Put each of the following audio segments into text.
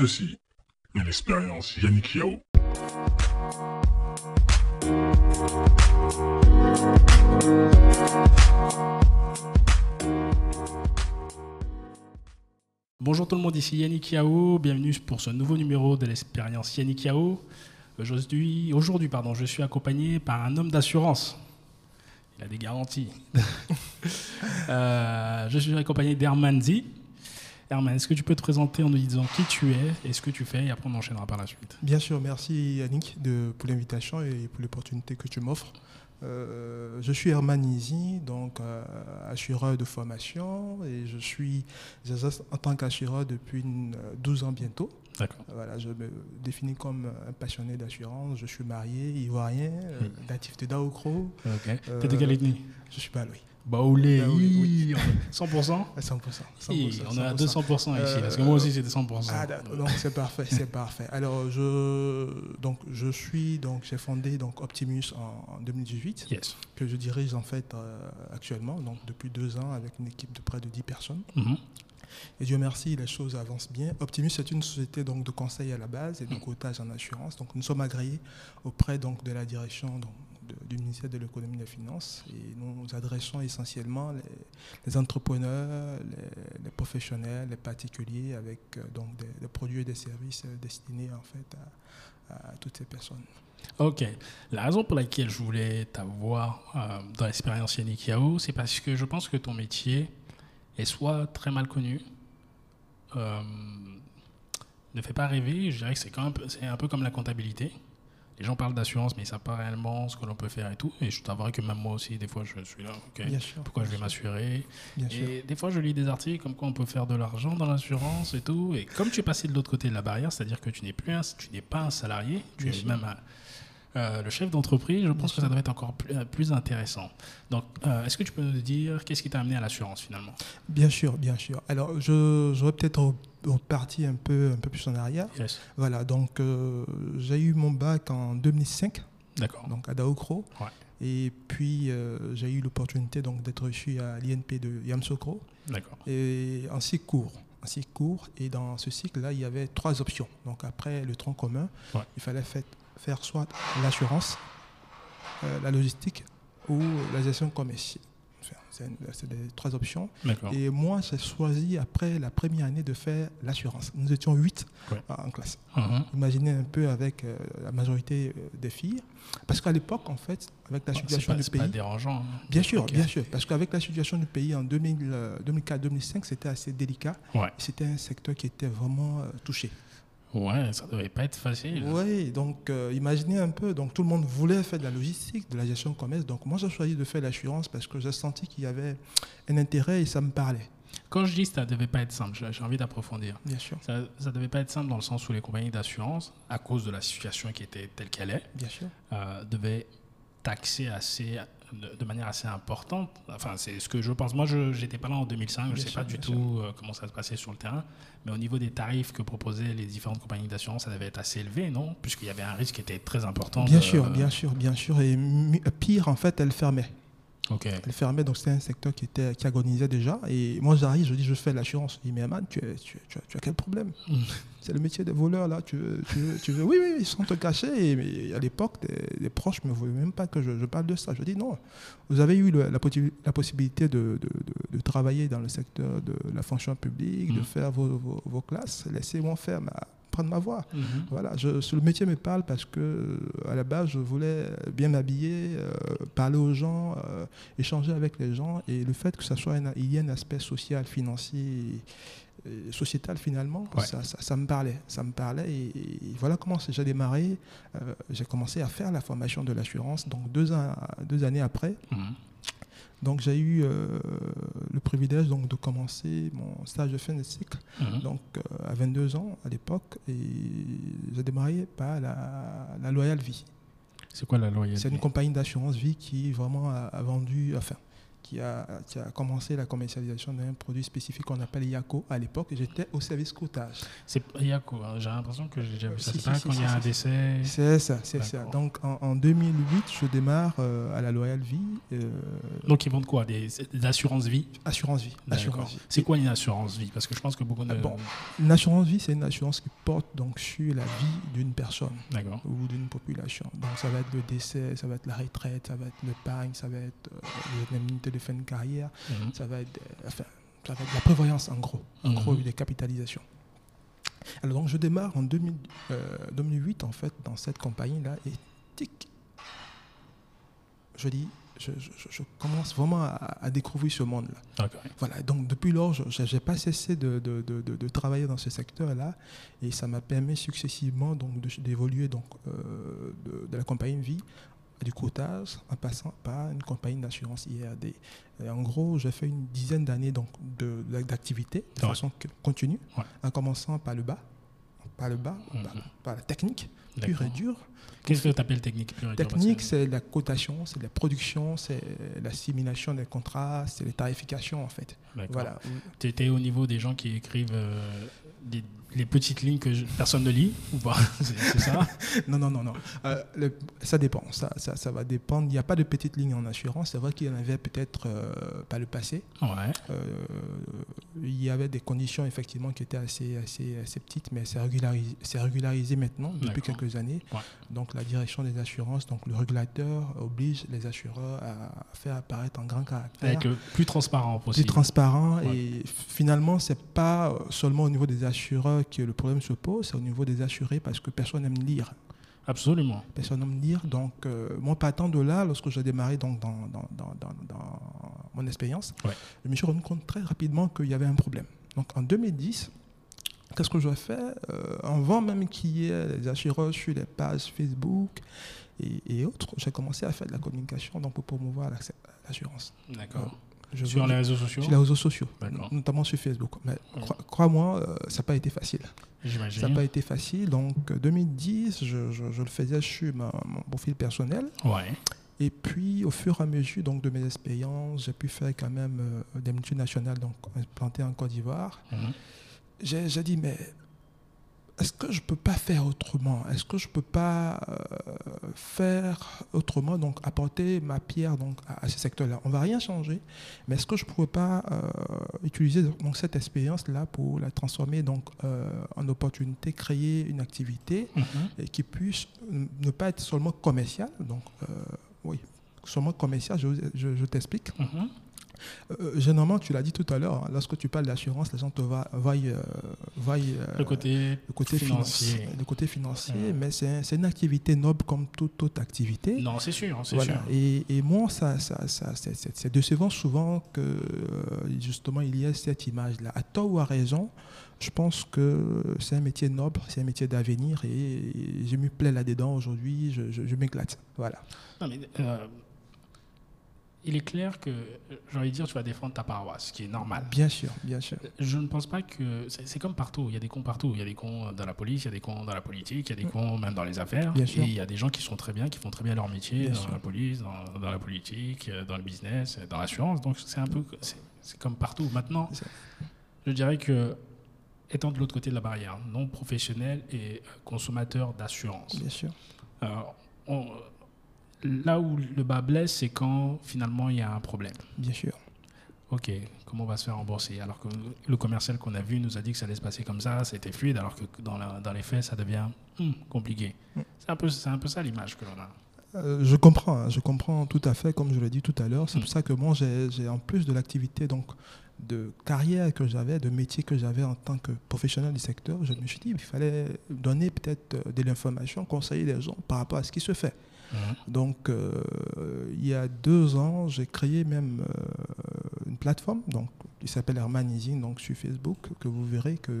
Ceci est l'expérience Yannick Yao. Bonjour tout le monde, ici Yannick Yao. Bienvenue pour ce nouveau numéro de l'expérience Yannick Yao. Aujourd'hui, aujourd'hui pardon, je suis accompagné par un homme d'assurance. Il a des garanties. Euh, je suis accompagné d'Herman Z. Herman, est-ce que tu peux te présenter en nous disant qui tu es et ce que tu fais et après on enchaînera par la suite Bien sûr, merci Yannick de, pour l'invitation et pour l'opportunité que tu m'offres. Euh, je suis Herman Izi, donc euh, assureur de formation et je suis en tant qu'assureur depuis 12 ans bientôt. D'accord. Voilà, je me définis comme un passionné d'assurance. Je suis marié, ivoirien, euh, natif de Daokro. Ok. T'es de quelle ethnie? Je suis baloui. Baoulé, Bah oui, oui. 100% À 100%. 100%, Hi, On est à 200% ici, parce que moi aussi c'était 100%. Ah, donc c'est parfait, c'est parfait. Alors je donc je suis donc j'ai fondé donc Optimus en, en 2018 Yes. que je dirige en fait euh, actuellement donc depuis deux ans avec une équipe de près de 10 personnes. Mhm. Et Dieu merci, les choses avancent bien. Optimus est une société donc de conseil à la base et de cotage en assurance. Donc nous sommes agréés auprès donc de la direction donc, de- du ministère de l'économie et des finances et nous adressons essentiellement les, entrepreneurs, les, professionnels, les particuliers avec euh, donc des, produits et des services euh, destinés en fait à, toutes ces personnes. Ok. La raison pour laquelle je voulais t'avoir euh, dans l'expérience Yannick Yao, c'est parce que je pense que ton métier est soit très mal connu, ne fait pas rêver. Je dirais que c'est un peu comme la comptabilité. Les gens parlent d'assurance, mais ils ne savent pas réellement ce que l'on peut faire et tout. Et je t'avouerai que même moi aussi, des fois, je suis là. ok, Bien sûr. Pourquoi je vais m'assurer? Bien sûr. Et des fois, je lis des articles comme quoi on peut faire de l'argent dans l'assurance et tout. Et comme tu es passé de l'autre côté de la barrière, c'est-à-dire que tu n'es plus un, tu n'es pas un salarié, tu Bien es sûr. même un- euh, le chef d'entreprise, je pense que ça doit être encore plus, euh, plus intéressant. Donc, euh, est-ce que tu peux nous dire qu'est-ce qui t'a amené à l'assurance finalement? Bien sûr, bien sûr. Alors je j'aurais peut-être reparti un peu un peu plus en arrière. Yes. Voilà, donc euh, j'ai eu mon bac en 2005, D'accord. donc à Daokro. Ouais. Et puis euh, j'ai eu l'opportunité donc d'être reçu à l'INP de Yamsokro D'accord. et en cycle court. Et dans ce cycle-là, il y avait trois options. Donc après le tronc commun, Ouais. il fallait fait- faire soit l'assurance, euh, la logistique ou la gestion commerciale. C'est les trois options. Et moi, j'ai choisi après la première année de faire l'assurance. Nous étions huit Ouais. en classe. Mhm. Imaginez un peu avec euh, la majorité euh, des filles. Parce qu'à l'époque, en fait, avec la situation pas, du pas pays. dérangeant. hein. Bien sûr, bien sûr. Parce qu'avec la situation du pays en 2004-2005, c'était assez délicat. Ouais. C'était un secteur qui était vraiment euh, touché. Ouais, ça devait pas être facile. Oui, donc euh, imaginez un peu. Donc tout le monde voulait faire de la logistique, de la gestion de commerce. Donc moi, j'ai choisi de faire l'assurance parce que j'ai senti qu'il y avait un intérêt et ça me parlait. Quand je dis que ça devait pas être simple, j'ai envie d'approfondir. Bien sûr, Ça ne devait pas être simple dans le sens où les compagnies d'assurance, à cause de la situation qui était telle qu'elle est, bien sûr. euh, devaient taxer assez, de, de manière assez importante. Enfin, c'est ce que je pense. Moi, je n'étais pas là en 2005, je ne sais sûr, pas du tout euh, comment ça se passait sur le terrain. Mais au niveau des tarifs que proposaient les différentes compagnies d'assurance, ça devait être assez élevé, non? Puisqu'il y avait un risque qui était très important. Bien de- sûr, bien sûr, bien sûr. Et pire, en fait, elle fermait. Ok. Elle fermait, donc c'était un secteur qui, était, qui agonisait déjà. Et moi, j'arrive, je dis, je fais l'assurance. Je dis, mais Aman, tu, tu, tu as, tu as quel problème? Mm. C'est le métier des voleurs, là. Tu veux, tu veux, tu veux- Oui, oui, ils sont te cacher. Et, mais à l'époque, des, des proches ne voulaient même pas que je, je parle de ça. Je dis, non, vous avez eu le- la, la possibilité de, de- de- de travailler dans le secteur de la fonction publique, de Mm. faire vos, vos- vos classes. Laissez-moi faire, ma- prendre ma voix. Mhm. Voilà, je, le métier me parle parce que euh, à la base, je voulais bien m'habiller, euh, parler aux gens, euh, échanger avec les gens, et le fait que ça soit un, il y ait un aspect social, financier, et sociétal finalement, Ouais. ça, ça- ça me parlait, ça me parlait, et, et voilà comment j'ai démarré. euh, j'ai commencé à faire la formation de l'assurance, donc deux, ans, deux années après. Mhm. Donc j'ai eu euh, le privilège donc de commencer mon stage de fin de cycle Mhm. donc euh, à 22 ans à l'époque et j'ai démarré par la, la Loyal Vie. C'est quoi la loyauté C'est une compagnie d'assurance vie qui vraiment a, a vendu, enfin, qui a, qui a commencé la commercialisation d'un produit spécifique qu'on appelle Yako à l'époque. J'étais au service coûtage. C'est Yako, hein, j'ai l'impression que j'ai déjà vu ça. Si, C'est si, quand il y a un décès. C'est ça, c'est ça. Donc en, en 2008, je démarre euh, à la Loyal Vie, euh, Donc ils vendent quoi? Des, des assurances vie? Assurance vie. Assurance vie. C'est quoi une assurance vie? Parce que je pense que beaucoup de. Ah bon. Une assurance vie, c'est une assurance qui porte donc sur la vie d'une personne ou d'une population. Donc ça va être le décès, ça va être la retraite, ça va être l'épargne, ça va être euh, les indemnités de fin de carrière, Mhm. ça va être, euh, enfin, ça va être la prévoyance en gros, en Mhm. gros des capitalisations. Alors donc je démarre en 2000, euh, 2008 en fait dans cette compagnie là et tic, je dis, je, je- je- je commence vraiment à, à découvrir ce monde là. D'accord. Voilà, donc depuis lors, je n'ai pas cessé de, de- de- de- de travailler dans ce secteur-là et ça m'a permis successivement d'évoluer donc, euh, de, de la compagnie de vie du cotage en passant par une compagnie d'assurance IRD. Et en gros, j'ai fait une dizaine d'années de- de- d'activité de Ouais. façon continue, Ouais. en commençant par le bas, par le bas, Mhm. par, par la technique pure et dure. Qu'est-ce que tu appelles technique pure et dure Technique, que- c'est la cotation, c'est la production, c'est l'assimilation des contrats, c'est les tarifications en fait. Voilà. Tu étais au niveau des gens qui écrivent euh, des- les petites lignes que je- personne ne lit ou pas C'est ça Non, non, non, non. Euh, le- ça dépend. Ça, ça, ça va dépendre. Il n'y a pas de petite ligne en assurance. C'est vrai qu'il y en avait peut-être euh, par le passé. Ouais. Euh, il y avait des conditions effectivement qui étaient assez, assez, assez petites, mais c'est régularisé, maintenant depuis quelques années. Ouais. Donc la direction des assurances, donc le régulateur oblige les assureurs à faire apparaître en grand caractère. Avec le plus transparent plus possible. transparent Ouais. et finalement c'est pas seulement au niveau des assureurs que le problème se pose, c'est au niveau des assurés parce que personne n'aime lire. Absolument. personne n'aime lire. Donc, euh, moi, partant de là, lorsque j'ai démarré donc, dans, dans, dans, dans, dans mon expérience, Ouais. je me suis rendu compte très rapidement qu'il y avait un problème. Donc, en 2010, qu'est-ce que je fais Euh, Avant même qu'il y ait les assureurs sur les pages Facebook et, et autres, j'ai commencé à faire de la communication donc, pour promouvoir l'assurance. D'accord. Je Sur les réseaux sociaux sur les réseaux sociaux, notamment sur Facebook. Mais Ouais. crois-moi, euh, ça n'a pas été facile. Ça n'a pas été facile. Donc, 2010, je, je- je le faisais sur ma- mon profil personnel. Ouais. Et puis, au fur et à mesure donc, de mes expériences, j'ai pu faire quand même euh, des multinationales donc, implantées en Côte d'Ivoire. Mhm. J'ai dit, mais est-ce que je ne peux pas faire autrement? Est-ce que je ne peux pas euh, faire autrement, donc apporter ma pierre donc, à, à ce secteur-là? On ne va rien changer, mais est-ce que je ne pourrais pas euh, utiliser donc, cette expérience-là pour la transformer donc, euh, en opportunité, créer une activité Mhm. et qui puisse ne pas être seulement commercial. Donc, oui, seulement commercial, je, je- je t'explique. Mhm. Euh, généralement, tu l'as dit tout à l'heure, hein, lorsque tu parles d'assurance, les gens te voient, voient, euh, voient, euh, Le côté le côté financier. Le côté financier, mais c'est une activité noble comme toute autre activité. Non, c'est sûr, c'est Voilà. sûr. Et, et moi, ça, ça, ça, c'est- décevant souvent que euh, justement il y ait cette image-là. À tort ou à raison, je pense que c'est un métier noble, c'est un métier d'avenir et, et je me plais là-dedans aujourd'hui, je, je- je m'éclate. Voilà. Non, mais, euh, il est clair que, j'ai envie de dire, tu vas défendre ta paroisse, ce qui est normal. Bien sûr, bien sûr. Je ne pense pas que. C'est comme partout. Il y a des cons partout. Il y a des cons dans la police, il y a des cons dans la politique, il y a des cons même dans les affaires. Bien sûr. Et il y a des gens qui sont très bien, qui font très bien leur métier Bien dans sûr. la police, dans, dans la politique, euh, dans le business, euh, dans l'assurance. Donc c'est un peu. C'est comme partout. Maintenant, je dirais que. Étant de l'autre côté de la barrière, non professionnel et euh, consommateur d'assurance. Bien sûr. On- là où le bas blesse, c'est quand finalement il y a un problème. Bien sûr. Ok, comment on va se faire rembourser? Alors que le commercial qu'on a vu nous a dit que ça allait se passer comme ça, c'était fluide, alors que dans, la- dans les faits, ça devient hmm, compliqué. Mm. C'est un, peu- un peu ça l'image que l'on a. Euh, je comprends, hein, je comprends tout à fait, comme je l'ai dit tout à l'heure. C'est Mm. pour ça que moi, j'ai j'ai, en plus de l'activité donc de carrière que j'avais, de métier que j'avais en tant que professionnel du secteur, je me suis dit qu'il fallait donner peut-être euh, de l'information, conseiller les gens par rapport à ce qui se fait. Donc, euh, il y a deux ans, j'ai créé même euh, une plateforme donc, qui s'appelle Herman Easing, donc sur Facebook, que vous verrez que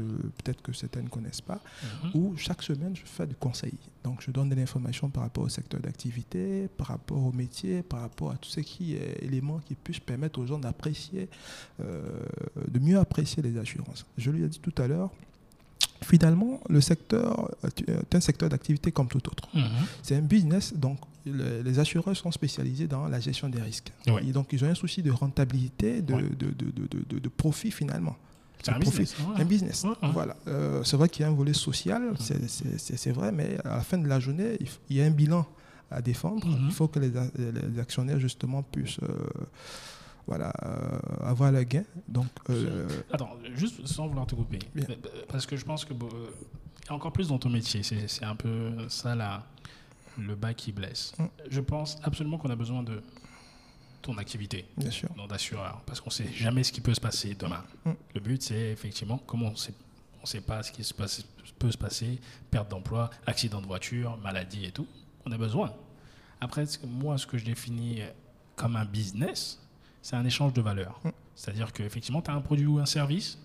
peut-être que certains ne connaissent pas Mhm. où chaque semaine je fais du conseil. Donc je donne de l'information par rapport au secteur d'activité, par rapport au métier, par rapport à tout ce qui est éléments qui puissent permettre aux gens d'apprécier, euh, de mieux apprécier les assurances. Je lui ai dit tout à l'heure, finalement, le secteur est un secteur d'activité comme tout autre. Mhm. C'est un business, donc le- les assureurs sont spécialisés dans la gestion des risques. Et donc, ils ont un souci de rentabilité, de, Ouais. de, de, de- profit finalement. C'est un business. ouais. Un business. Voilà. Euh, c'est vrai qu'il y a un volet social, c'est- vrai, mais à la fin de la journée, il, y a un bilan à défendre. Mhm. Il faut que les, les actionnaires, justement, puissent euh, voilà, euh, avoir le gain. Donc, euh, Attends, juste sans vouloir te couper. Bien. Euh, Parce que je pense que. encore plus dans ton métier, c'est un peu ça là, le bas qui blesse. Mm. Je pense absolument qu'on a besoin de ton activité, bien sûr. non d'assureur, parce qu'on ne sait jamais ce qui peut se passer demain. Mm. Le but, c'est effectivement, comme on sait, on sait pas ce qui se passe, peut se passer, perte d'emploi, accident de voiture, maladie et tout, on a besoin. Après, moi, ce que je définis comme un business, c'est un échange de valeurs. Mm. C'est-à-dire qu'effectivement, tu as un produit ou un service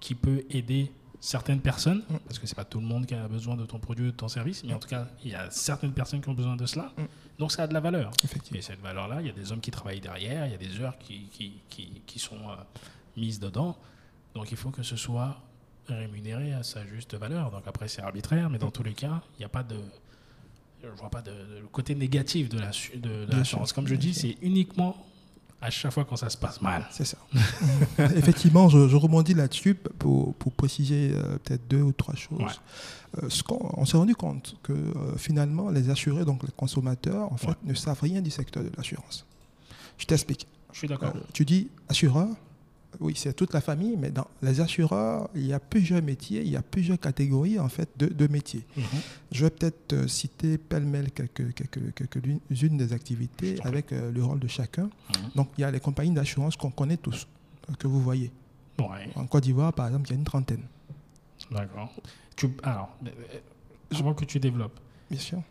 qui peut aider certaines personnes, Mm. parce que c'est pas tout le monde qui a besoin de ton produit ou de ton service, mais en tout cas, il y a certaines personnes qui ont besoin de cela. Mm. Donc, ça a de la valeur. Effectivement. Et cette valeur-là, il y a des hommes qui travaillent derrière, il y a des heures qui, qui, qui, qui sont euh, mises dedans. Donc il faut que ce soit rémunéré à sa juste valeur. Donc après, c'est arbitraire, mais dans tous les cas, il n'y a pas de. Je vois pas de, de- le côté négatif de la su- de l'assurance. sûr, Comme je dis, c'est uniquement à chaque fois quand ça se passe mal. C'est ça. Effectivement, je, je rebondis là-dessus pour, pour préciser euh, peut-être deux ou trois choses. Ouais. Euh, ce qu'on- on s'est rendu compte que euh, finalement, les assurés, donc les consommateurs, en fait, Ouais. ne savent rien du secteur de l'assurance. Je t'explique. Je suis d'accord. Tu dis assureur, oui, c'est toute la famille, mais dans les assureurs, il y a plusieurs métiers, il y a plusieurs catégories en fait de, de métiers. Mhm. Je vais peut-être euh, citer pêle-mêle quelques, quelques, quelques-unes des activités Je avec euh, le rôle de chacun. Mhm. Donc, il y a les compagnies d'assurance qu'on connaît tous, euh, que vous voyez. Ouais, En Côte d'Ivoire, par exemple, il y a une trentaine. d'accord. Tu, alors, euh, avant que tu développes, Bien sûr.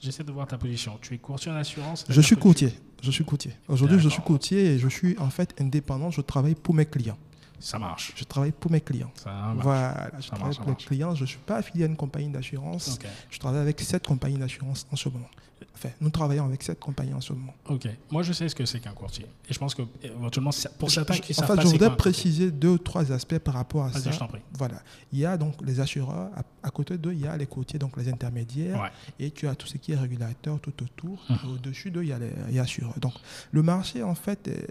J'essaie de voir ta position. Tu es courtier en assurance Je suis courtier. Je suis courtier. Aujourd'hui, je suis courtier et je suis en fait indépendant. Je travaille pour mes clients. Ça marche. Je travaille pour mes clients. Ça marche. Voilà, je Ça travaille marche, pour mes marche. clients. Je ne suis pas affilié à une compagnie d'assurance. Je travaille avec sept compagnies d'assurance en ce moment. Enfin, nous travaillons avec sept compagnies en ce moment. Ok. Moi, je sais ce que c'est qu'un courtier. Et je pense que, éventuellement, pour certains qui en savent fait, pas je voudrais préciser deux ou trois aspects par rapport à ça. je t'en prie. Voilà. Il y a donc les assureurs. À, à côté d'eux, il y a les courtiers, donc les intermédiaires. Ouais. Et tu as tout ce qui est régulateur tout autour. Et Au-dessus d'eux, il y a les assureurs. Donc, le marché, en fait, est-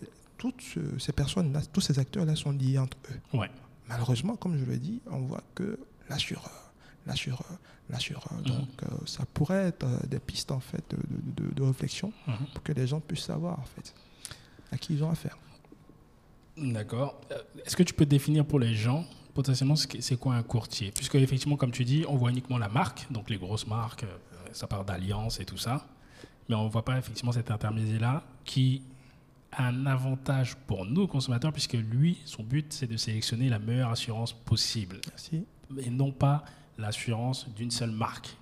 toutes ce- ces personnes-là, tous ces acteurs-là sont liés entre eux. Ouais. Malheureusement, comme je l'ai dit, on voit que l'assureur, l'assureur, l'assureur. Mhm. Donc, euh, ça pourrait être euh, des pistes, en fait, de, de- de réflexion Mhm. pour que les gens puissent savoir, en fait, à qui ils ont affaire. D'accord. Euh, Est-ce que tu peux définir pour les gens potentiellement c'est quoi un courtier? Puisque effectivement, comme tu dis, on voit uniquement la marque, donc les grosses marques, euh, ça part d'Alliance et tout ça, mais on ne voit pas effectivement cet intermédiaire-là qui un avantage pour nous consommateurs, puisque lui, son but, c'est de sélectionner la meilleure assurance possible, Merci. et non pas l'assurance d'une seule marque.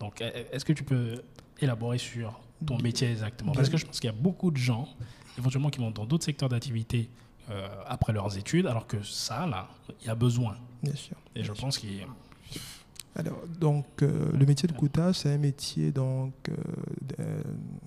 Donc, euh, est-ce que tu peux élaborer sur ton métier exactement? Parce que je pense qu'il y a beaucoup de gens, éventuellement, qui vont dans d'autres secteurs d'activité euh, après leurs études, alors que ça, là, il y a besoin. Bien sûr. Et je pense qu'il. Alors, donc, euh, le métier de courtage, c'est un métier, donc, euh,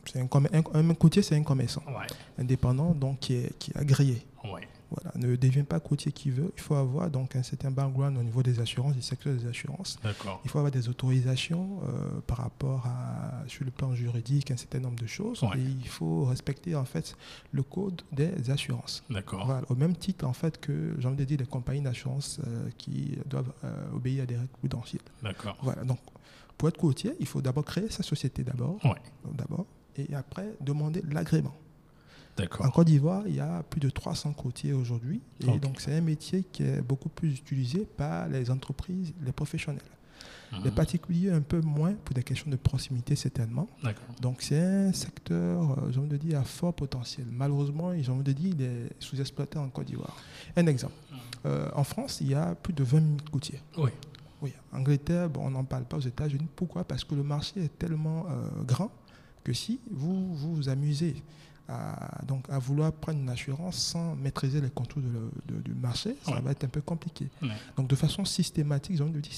c'est un, un, un courtier, c'est un commerçant Ouais, indépendant, donc, qui est, qui est agréé. ouais. Voilà, ne devient pas courtier qui veut. Il faut avoir donc un certain background au niveau des assurances, du secteur des assurances. D'accord. Il faut avoir des autorisations euh, par rapport à, sur le plan juridique, un certain nombre de choses. Ouais. Et il faut respecter en fait le code des assurances. D'accord. Voilà, au même titre en fait que j'ai envie de dire les compagnies d'assurance euh, qui doivent euh, obéir à des règles prudentielles. D'accord. Voilà, donc pour être courtier, il faut d'abord créer sa société d'abord, Ouais. d'abord, et après demander l'agrément. En. Côte d'Ivoire, il y a plus de 300 courtiers aujourd'hui. Et donc, c'est un métier qui est beaucoup plus utilisé par les entreprises, les professionnels. Les Mhm. particuliers, un peu moins pour des questions de proximité, certainement. Donc, c'est un secteur, euh, j'ai envie de dire, à fort potentiel. Malheureusement, j'ai envie de dire, il est sous-exploité en Côte d'Ivoire. Un exemple. Euh, en France, il y a plus de 20 000 courtiers. Oui. Oui, Angleterre, bon, on n'en parle pas aux États-Unis. Pourquoi? Parce que le marché est tellement euh, grand que si vous vous, vous amusez à, donc, à vouloir prendre une assurance sans maîtriser les contours de le- de- du marché, ça Ouais. va être un peu compliqué. Ouais. Donc de façon systématique, j'ai envie de dire,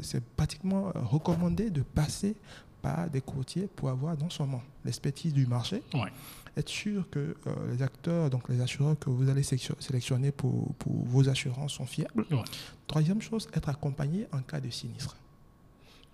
c'est pratiquement recommandé de passer par des courtiers pour avoir non seulement l'expertise du marché, Ouais. être sûr que euh, les acteurs, donc les assureurs que vous allez sélection- sélectionner pour, pour vos assurances sont fiables. Troisième chose, être accompagné en cas de sinistre.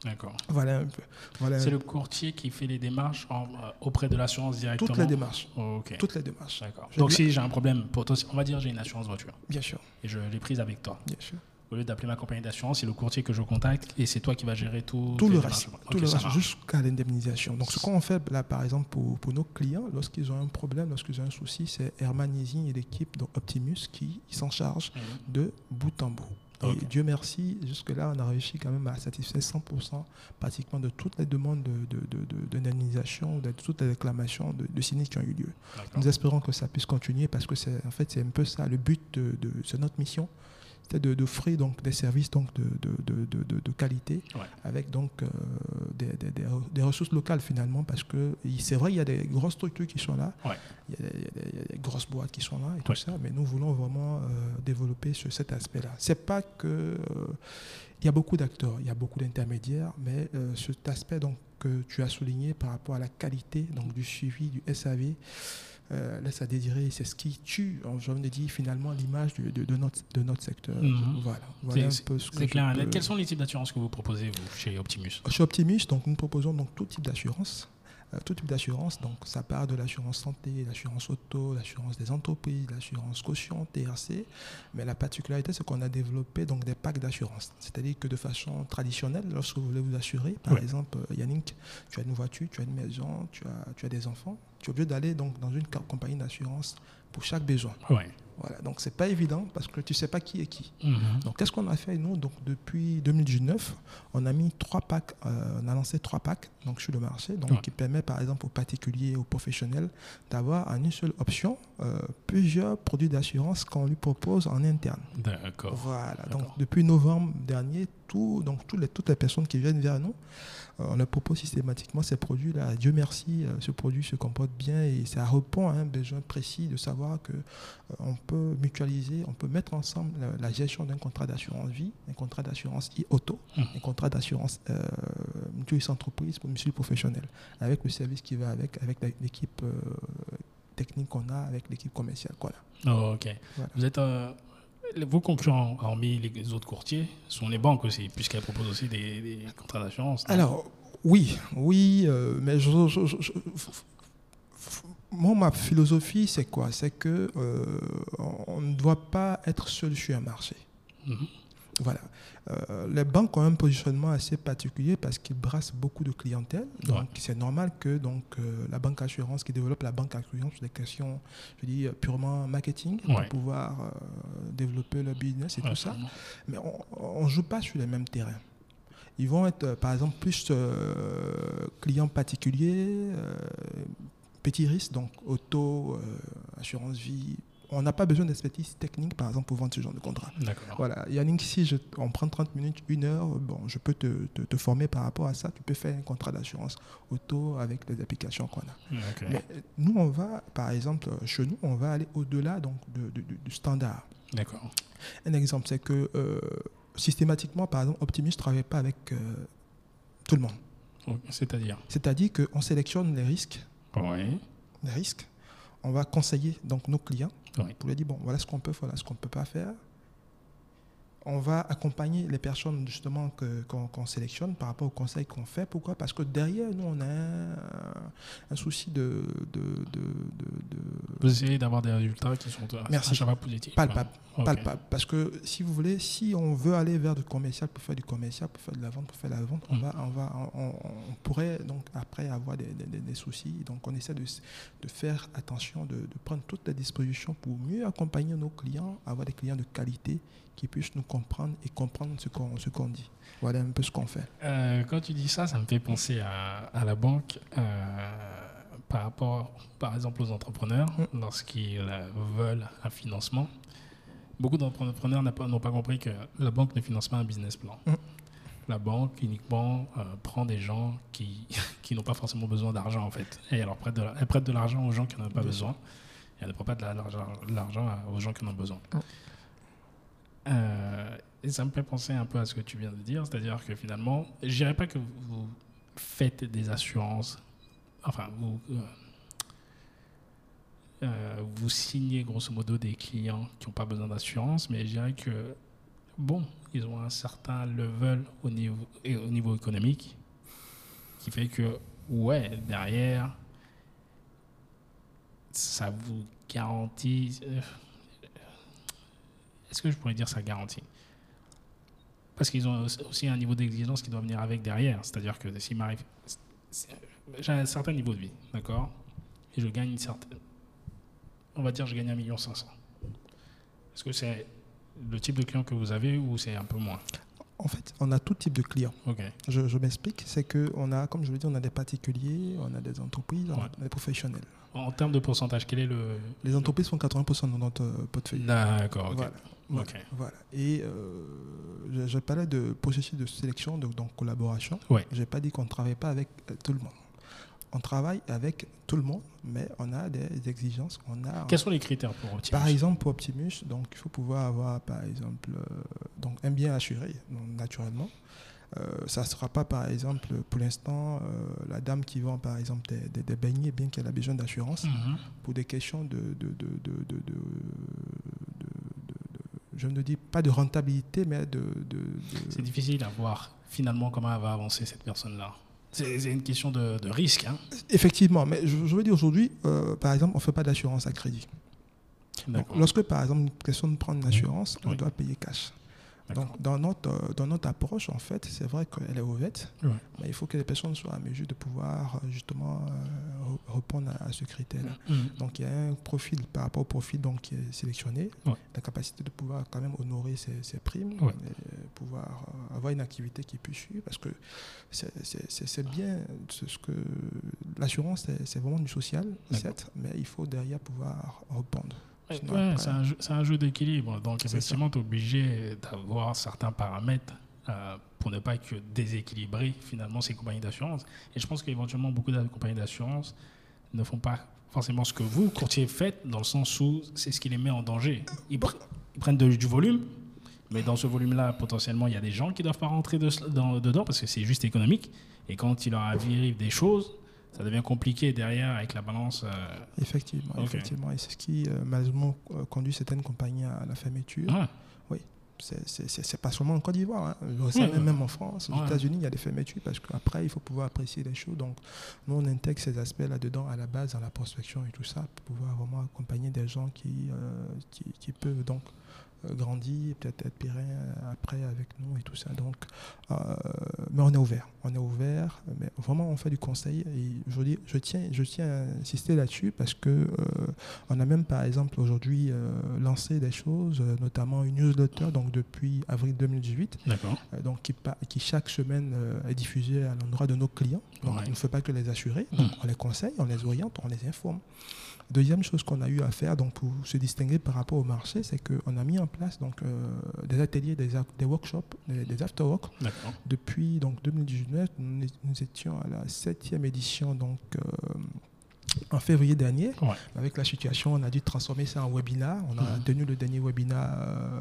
D'accord. Voilà un peu. Voilà C'est le courtier qui fait les démarches en- euh, auprès de l'assurance directement. toutes les démarches. Oh. Toutes les démarches. D'accord. Donc dis- si j'ai un problème, pour toi, on va dire j'ai une assurance voiture Bien sûr, et je l'ai prise avec toi. bien sûr. Au lieu d'appeler ma compagnie d'assurance, c'est le courtier que je contacte et c'est toi qui vas gérer tout. Tout le reste, tout le reste jusqu'à l'indemnisation. Donc, ce qu'on fait là, par exemple, pour, pour nos clients, lorsqu'ils ont un problème, lorsqu'ils ont un souci, c'est Herman Easing et l'équipe donc Optimus qui s'en charge Mhm. de bout en bout. Et. Dieu merci, jusque-là, on a réussi quand même à satisfaire 100% pratiquement de toutes les demandes de- de- de- de- d'indemnisation, de, toutes les réclamations de, sinistres qui ont eu lieu. Nous espérons que ça puisse continuer parce que c'est en fait c'est un peu ça le but de, notre mission, c'est de d'offrir donc des services donc de, de, de, qualité Ouais. avec donc euh, des, des- des re- des ressources locales finalement parce que c'est vrai il y a des grosses structures qui sont là, Ouais. il, y a des, il y a grosses boîtes qui sont là et tout ça, mais nous voulons vraiment euh, développer ce- cet aspect-là. C'est pas que euh, il y a beaucoup d'acteurs, il y a beaucoup d'intermédiaires, mais cet aspect donc que tu as souligné par rapport à la qualité donc du suivi du SAV euh, laisse à désirer, c'est ce qui tue, en- j'ai envie de dire finalement l'image de, de- de notre, de notre secteur. Mhm. Voilà, voilà C'est- un peu ce que je clair peux- Quels sont les types d'assurances que vous proposez, vous, chez Optimus? Chez Optimus, donc, nous proposons donc tout type d'assurance. Euh, tout type d'assurance, donc ça part de l'assurance santé, l'assurance auto, l'assurance des entreprises, l'assurance caution, TRC. Mais la particularité, c'est qu'on a développé donc des packs d'assurance. C'est-à-dire que de façon traditionnelle, lorsque vous voulez vous assurer, par Ouais. exemple, euh, Yannick, tu as une voiture, tu as une maison, tu as, tu as des enfants, tu es obligé d'aller donc dans une compagnie d'assurance pour chaque besoin. Ouais. Voilà, donc c'est pas évident parce que tu sais pas qui est qui. Mhm. Donc, qu'est-ce qu'on a fait, nous? Donc, Depuis 2019, on a mis trois packs, euh, on a lancé trois packs donc, sur le marché, donc, Ouais. qui permet par exemple aux particuliers, aux professionnels, d'avoir en une seule option euh, plusieurs produits d'assurance qu'on lui propose en interne. D'accord. Voilà, donc depuis novembre dernier, tout, donc, les, toutes les personnes qui viennent vers nous, euh, on leur propose systématiquement ces produits-là. Dieu merci, euh, ce produit se comporte bien et ça répond à un besoin précis de savoir que euh, on peut mutualiser, on peut mettre ensemble la, la gestion d'un contrat d'assurance vie, un contrat d'assurance i- auto, Mhm. un contrat d'assurance euh, mutualiste entreprise pour mutuelle professionnel, avec le service qui va avec, avec l'équipe euh, technique qu'on a, avec l'équipe commerciale. Voilà. Oh, ok. Voilà. Vous êtes. euh, vos concurrents, hormis les autres courtiers, sont les banques aussi, puisqu'elles proposent aussi des, des contrats d'assurance. Alors, oui, oui, euh, mais je, je- je- je- f- f- moi, ma philosophie, c'est quoi? C'est que euh, on ne doit pas être seul sur un marché. Mhm. Voilà. Euh, les banques ont un positionnement assez particulier parce qu'ils brassent beaucoup de clientèle. Donc, Ouais. c'est normal que donc, euh, la banque assurance qui développe la banque assurance sur des questions, je dis, euh, purement marketing, Ouais. pour pouvoir euh, développer leur business et Ouais, tout ça. Mais on ne joue pas sur les mêmes terrains. Ils vont être, par exemple, plus clients particuliers, petits risques, donc auto, assurance vie. On n'a pas besoin d'expertise technique, par exemple, pour vendre ce genre de contrat. Voilà. Yannick, si je, on prend 30 minutes, une heure, bon, je peux te, te- te former par rapport à ça. Tu peux faire un contrat d'assurance auto avec les applications qu'on a. Mais euh, nous, on va, par exemple, euh, chez nous, on va aller au-delà donc, de- de- du- du standard. D'accord. Un exemple, c'est que euh, systématiquement, par exemple, Optimus ne travaille pas avec euh, tout le monde. C'est-à-dire? C'est-à-dire qu'on sélectionne les risques, Oui. les risques. On va conseiller donc nos clients Oui. pour leur dire bon, voilà ce qu'on peut, voilà ce qu'on ne peut pas faire. On va accompagner les personnes justement que- qu'on sélectionne par rapport aux conseils qu'on fait. Pourquoi? Parce que derrière nous, on a un, un souci de, de, de, de- de- Vous essayez d'avoir des résultats qui sont Merci. à positifs. palpables. Ok. palpable. Parce que si vous voulez, si on veut aller vers du commercial pour faire du commercial, pour faire de la vente, pour faire de la vente, on, Mm. va, on, va, on, pourrait donc après avoir des, des- des- soucis. Donc on essaie de faire attention, de, de prendre toutes les dispositions pour mieux accompagner nos clients, avoir des clients de qualité qui puissent nous comprendre et comprendre ce qu'on dit. Voilà un peu ce qu'on fait. Euh, quand tu dis ça, ça me fait penser à, à la banque euh, par rapport, par exemple, aux entrepreneurs, Mm. lorsqu'ils euh, veulent un financement. Beaucoup d'entrepreneurs pas- n'ont pas compris que la banque ne finance pas un business plan. Mm. La banque uniquement euh, prend des gens qui, qui n'ont pas forcément besoin d'argent en fait. Et elle, leur prête de elle prête de l'argent aux gens qui n'en ont pas besoin. Et elle ne prend pas de la- l'argent aux gens qui en ont besoin. Euh, et ça me fait penser un peu à ce que tu viens de dire, c'est-à-dire que finalement, je dirais pas que vous faites des assurances, enfin, vous, euh, euh, vous signez grosso modo des clients qui n'ont pas besoin d'assurance, mais je dirais que, bon, ils ont un certain level au niveau, au niveau économique qui fait que, ouais, derrière, ça vous garantit. Est-ce que je pourrais dire ça garantit Parce qu'ils ont aussi un niveau d'exigence qui doit venir avec derrière. C'est-à-dire que s'il m'arrive. J'ai un certain niveau de vie, d'accord? Et je gagne une certaine. On va dire je gagne 1,5 million. Est-ce que c'est le type de client que vous avez ou c'est un peu moins? En fait, on a tout type de clients. Ok. Je, je m'explique, c'est que on a, comme je l'ai dit, on a des particuliers, on a des entreprises, on a des professionnels. En termes de pourcentage, quel est le. Les entreprises font 80% de notre euh, portefeuille. D'accord, ok. Voilà. Voilà. Et euh, je, parlais de processus de sélection, de, donc collaboration. Ouais. Je n'ai pas dit qu'on ne travaille pas avec euh, tout le monde. On travaille avec tout le monde, mais on a des exigences. On a, Quels sont les critères pour Optimus? Par exemple, pour Optimus, donc il faut pouvoir avoir, par exemple, euh, donc un bien assuré, donc, naturellement. Euh, ça ne sera pas, par exemple, pour l'instant, euh, la dame qui vend, par exemple, des, des- des beignets, bien qu'elle a besoin d'assurance, Mhm. pour des questions de, de, de, de, de- de- de- de- de- je ne dis pas de rentabilité, mais de... de- de- C'est difficile à voir finalement comment elle va avancer cette personne-là. C'est une question de, de risque. Hein. Effectivement, mais je, je veux dire aujourd'hui, euh, par exemple, on ne fait pas d'assurance à crédit. Donc, lorsque, par exemple, une personne prend une assurance, on Oui. doit payer cash. Donc, dans notre, euh, dans notre approche, en fait, c'est vrai qu'elle est ouverte, mais il faut que les personnes soient à mesure de pouvoir euh, justement euh, répondre à, à ce critère-là. Mhm. Donc, il y a un profil par rapport au profil donc, qui est sélectionné, Ouais. la capacité de pouvoir quand même honorer ses, ses primes, Ouais. et pouvoir euh, avoir une activité qui puisse suivre, parce que c'est- bien ce, que l'assurance, c'est vraiment du social, certes, mais il faut derrière pouvoir répondre. Ouais, c'est un jeu, c'est un jeu d'équilibre. Donc, effectivement, tu es obligé d'avoir certains paramètres euh, pour ne pas que déséquilibrer finalement ces compagnies d'assurance. Et je pense qu'éventuellement, beaucoup de compagnies d'assurance ne font pas forcément ce que vous, courtier, faites, dans le sens où c'est ce qui les met en danger. Ils, pr- ils prennent de- du volume, mais dans ce volume-là, potentiellement, il y a des gens qui ne doivent pas rentrer de- dans- dedans parce que c'est juste économique. Et quand il leur arrive des choses, ça devient compliqué derrière avec la balance. euh, Effectivement, effectivement. Et c'est ce qui, euh, malheureusement, conduit certaines compagnies à la fermeture. ouais. C'est- C'est pas seulement en Côte d'Ivoire. Hein. Même en France, aux Ouais. États-Unis, il y a des fermetures parce qu'après, il faut pouvoir apprécier les choses. Donc, nous, on intègre ces aspects là-dedans à la base, dans la prospection et tout ça, pour pouvoir vraiment accompagner des gens qui, euh, qui, qui peuvent donc euh, grandir, peut-être être périns euh, après avec nous et tout ça. Donc, euh, mais on est ouvert. On est ouvert, mais vraiment, on fait du conseil. Et je, dire, je, tiens, je tiens à insister là-dessus parce que euh, on a même, par exemple, aujourd'hui euh, lancé des choses, notamment une newsletter, donc depuis avril 2018, D'accord. euh, donc qui, qui chaque semaine est diffusée à l'endroit de nos clients. Donc, Ouais. on ne fait pas que les assurer, Mm. donc on les conseille, on les oriente, on les informe. Deuxième chose qu'on a eu à faire donc pour se distinguer par rapport au marché, c'est qu'on a mis en place donc, euh, des ateliers, des, workshops, des, des after-work. D'accord. Depuis donc, 2019, nous, nous étions à la septième édition donc, euh, en février dernier. Ouais. Avec la situation, on a dû transformer ça en webinar. On a Mhm. tenu le dernier webinar euh,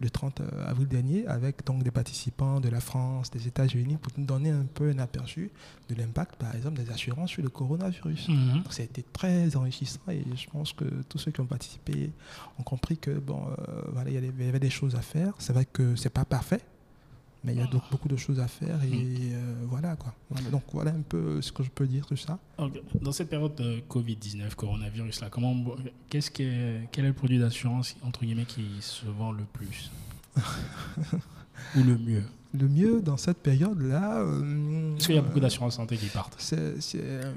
le 30 avril dernier avec donc des participants de la France, des États-Unis pour nous donner un peu un aperçu de l'impact, par exemple, des assurances sur le coronavirus. Donc, ça a été très enrichissant et je pense que tous ceux qui ont participé ont compris que bon, euh, voilà, il y avait des choses à faire. C'est vrai que c'est pas parfait, mais il y a donc beaucoup de choses à faire et euh, voilà quoi. Donc voilà un peu ce que je peux dire sur ça. Dans cette période de Covid-19, coronavirus, là, comment, qu'est-ce que, quel est le produit d'assurance entre guillemets qui se vend le plus ou le mieux? Le mieux dans cette période-là. euh, Est-ce qu'il y a euh, beaucoup d'assurances santé qui partent C'est c'est, euh,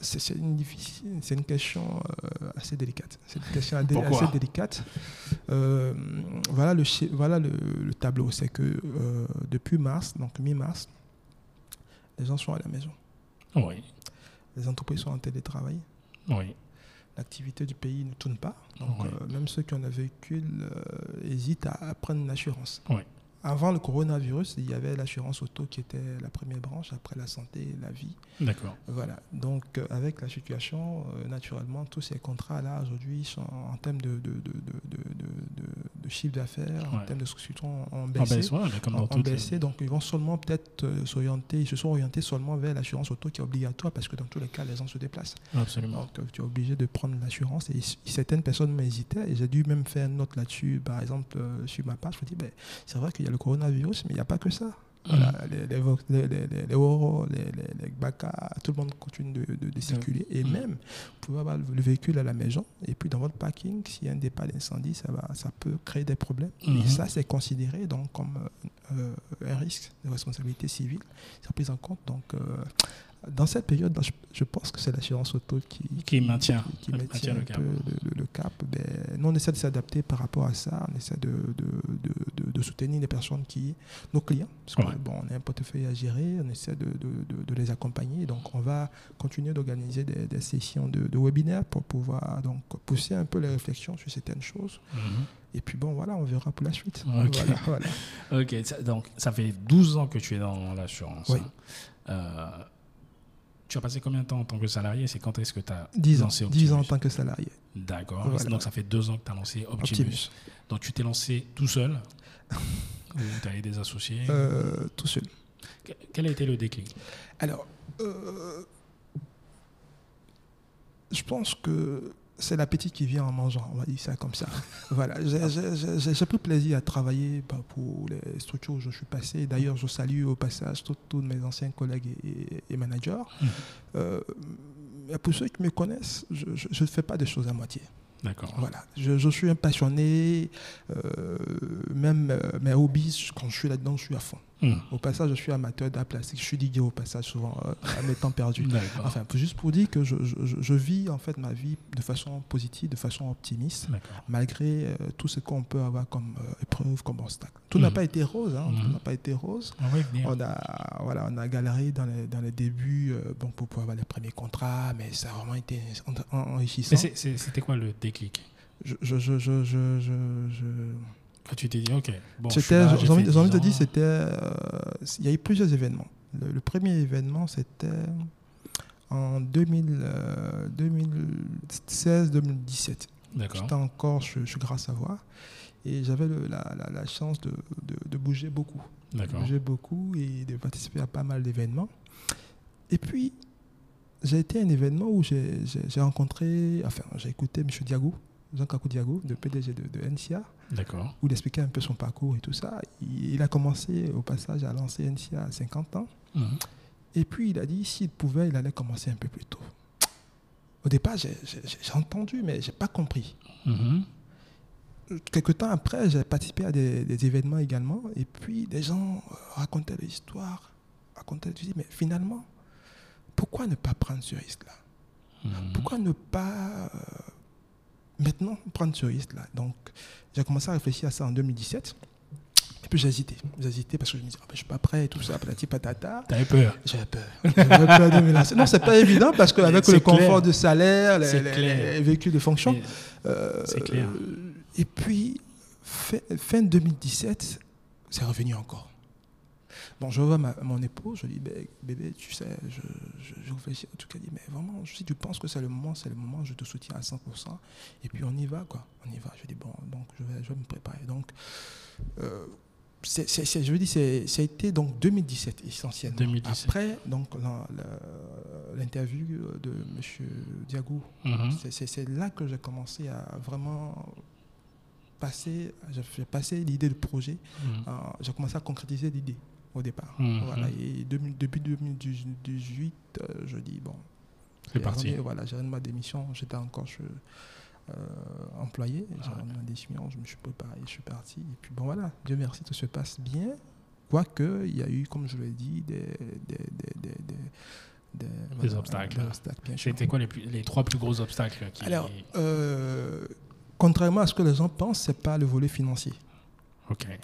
c'est- une, difficile- c'est une question euh, assez délicate. C'est une question assez délicate. Euh, voilà le, chi- voilà le, le tableau. C'est que euh, depuis mars, donc mi-mars, les gens sont à la maison. Oui, Les entreprises sont en télétravail. oui. L'activité du pays ne tourne pas. Donc, Oui. même ceux qui ont un véhicule euh, hésitent à, à prendre une assurance. Oui. Avant le coronavirus, il y avait l'assurance auto qui était la première branche, après la santé et la vie. D'accord. Voilà, donc euh, avec la situation, euh, naturellement, tous ces contrats-là aujourd'hui sont en termes de, de, de, de, chiffre d'affaires, en termes de souscription ont En baissé. baisse, ouais, comme dans les- baissé, donc ils vont seulement peut-être euh, s'orienter, ils se sont orientés seulement vers l'assurance auto qui est obligatoire parce que dans tous les cas, les gens se déplacent. Absolument. Donc tu es obligé de prendre l'assurance et certaines personnes m'hésitaient et j'ai dû même faire une note là-dessus. Par exemple, sur ma page, je me dis, ben, c'est vrai qu'il y a le coronavirus, mais il n'y a pas que ça. Voilà, les, les, les, les, les, les Oro, les, les, les Gbaka, tout le monde continue de, de, de circuler. Et Mhm. même, vous pouvez avoir le, le véhicule à la maison et puis dans votre parking, s'il y a un départ d'incendie, ça, va, ça peut créer des problèmes. Et ça, c'est considéré donc comme euh, euh, un risque de responsabilité civile. C'est pris en compte. Donc, euh, dans cette période, je, je pense que c'est l'assurance auto qui, Qui maintient- qui, qui maintient maintient le un cap. peu le, le cap. Ben, nous, on essaie de s'adapter par rapport à ça. On essaie de, de, de, de- de soutenir les personnes qui, nos clients, parce qu'on Ouais. bon, on a un portefeuille à gérer. On essaie de, les accompagner. Donc, on va continuer d'organiser des, des sessions de, webinaires pour pouvoir donc pousser un peu les réflexions sur certaines choses. Mhm. Et puis bon, voilà, on verra pour la suite. Ok. Voilà, voilà. Ok, ça- donc ça fait 12 ans que tu es dans l'assurance. Oui. hein. Euh, tu as passé combien de temps en tant que salarié C'est quand est-ce que tu as 10 ans, lancé 10 ans en Optimus tant que salarié. D'accord. Voilà. Donc ça fait deux ans que tu as lancé Optimus. Optimus. Donc tu t'es lancé tout seul Ou tu as eu des associés Euh, tout seul. Que- Quel a été le déclic? Alors, euh, je pense que c'est l'appétit qui vient en mangeant, on va dire ça comme ça. voilà, j'ai- pris plaisir à travailler bah, pour les structures où je suis passé. D'ailleurs, je salue au passage tous mes anciens collègues et, managers. Mhm. Euh, mais pour ceux qui me connaissent, je ne fais pas des choses à moitié. D'accord. Voilà, je, je suis un passionné, euh, même euh, mes hobbies, quand je suis là-dedans, je suis à fond. Au passage, je suis amateur d'art plastique, je suis DJ au passage souvent euh, à mes temps perdus. Enfin, juste pour dire que je, je- vis en fait ma vie de façon positive, de façon optimiste, malgré euh, tout ce qu'on peut avoir comme euh, épreuve, comme obstacle. Tout n'a Mhm. pas été rose, hein, tout Mhm. n'a pas été rose. On a, voilà, on a galéré dans les, dans les débuts euh, bon, pour pouvoir avoir les premiers contrats, mais ça a vraiment été en- en- enrichissant. Mais c'était quoi le déclic? Je, je, Quand tu t'es dit, ok, bon, j'ai envie, envie de 10 dire, c'était, euh, il y a eu plusieurs événements. Le, le premier événement, c'était en 2000, euh, 2016-2017. D'accord. J'étais encore, je, suis grâce à voir, et j'avais la, la- la chance de, de- de bouger beaucoup, de D'accord. bouger beaucoup et de participer à pas mal d'événements. Et puis, j'ai été à un événement où j'ai, rencontré, enfin, j'ai écouté M. Diago, Jean-Kakou Diago, le PDG de, de NCA. Où il expliquait un peu son parcours et tout ça. Il, il a commencé au passage à lancer NCA à 50 ans. Mhm. Et puis il a dit s'il pouvait, il allait commencer un peu plus tôt. Au départ, j'ai entendu, mais j'ai pas compris. Mhm. Quelque temps après, j'ai participé à des, des événements également. Et puis des gens racontaient l'histoire, racontaient. Tu dis, mais finalement, pourquoi ne pas prendre ce risque-là? Mhm. Pourquoi ne pas euh, maintenant prendre ce risque-là Donc, j'ai commencé à réfléchir à ça en 2017. Et puis j'ai hésité. J'ai hésité parce que je me disais, ah ben, je suis pas prêt et tout ça, patati patata. T'avais peur. J'avais peur. J'avais peur de me lancer. Non, c'est pas évident parce qu'avec le clair. confort de salaire, les, les- véhicules de fonction. Euh, c'est clair. Et puis, fin, fin 2017, c'est revenu encore. Bon, je vois ma- mon épouse, je dis, Ben, bébé, tu sais, je, je, je réfléchis. En tout cas, dit, mais vraiment, si tu penses que c'est le moment, c'est le moment, je te soutiens à 100%. Et puis, on y va, quoi. On y va. Je dis, bon, donc, je vais, je vais me préparer. Donc, euh, je veux dire, ça a été donc 2017 essentiellement. 2017. Après, donc, l'interview de M. Diagou, Mhm. c'est- là que j'ai commencé à vraiment passer, j'ai passé l'idée de projet, Mhm. euh, j'ai commencé à concrétiser l'idée au départ. Mhm. Voilà, et depuis 2018, euh, je dis, bon, C'est parti. Voilà, j'ai ma démission, j'étais encore je- euh, employé, j'ai Ah. rendu ma démission, je me suis préparé, je suis parti. Et puis bon voilà, Dieu merci, tout se passe bien. Quoique, il y a eu, comme je l'ai dit, des, des, des, des, des, des- voilà, obstacles. C'était quoi les, plus- les trois plus gros obstacles qui... Alors, euh, contrairement à ce que les gens pensent, c'est pas le volet financier.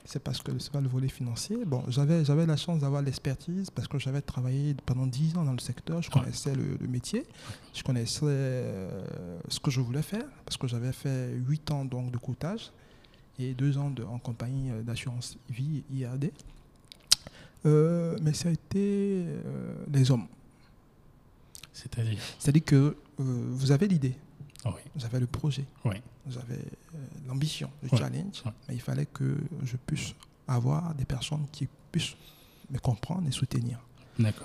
C'est parce que c'est pas le volet financier. Bon, j'avais j'avais la chance d'avoir l'expertise parce que j'avais travaillé pendant 10 ans dans le secteur. Je connaissais le, le métier, je connaissais euh, ce que je voulais faire parce que j'avais fait 8 ans donc de courtage et 2 ans de, en compagnie euh, d'assurance vie IRD. Euh, mais ça a été euh, les hommes. C'est-à-dire? C'est-à-dire que vous avez l'idée, Oui. j'avais le projet, Oui. j'avais euh, l'ambition, le challenge, mais il fallait que je puisse avoir des personnes qui puissent me comprendre et soutenir.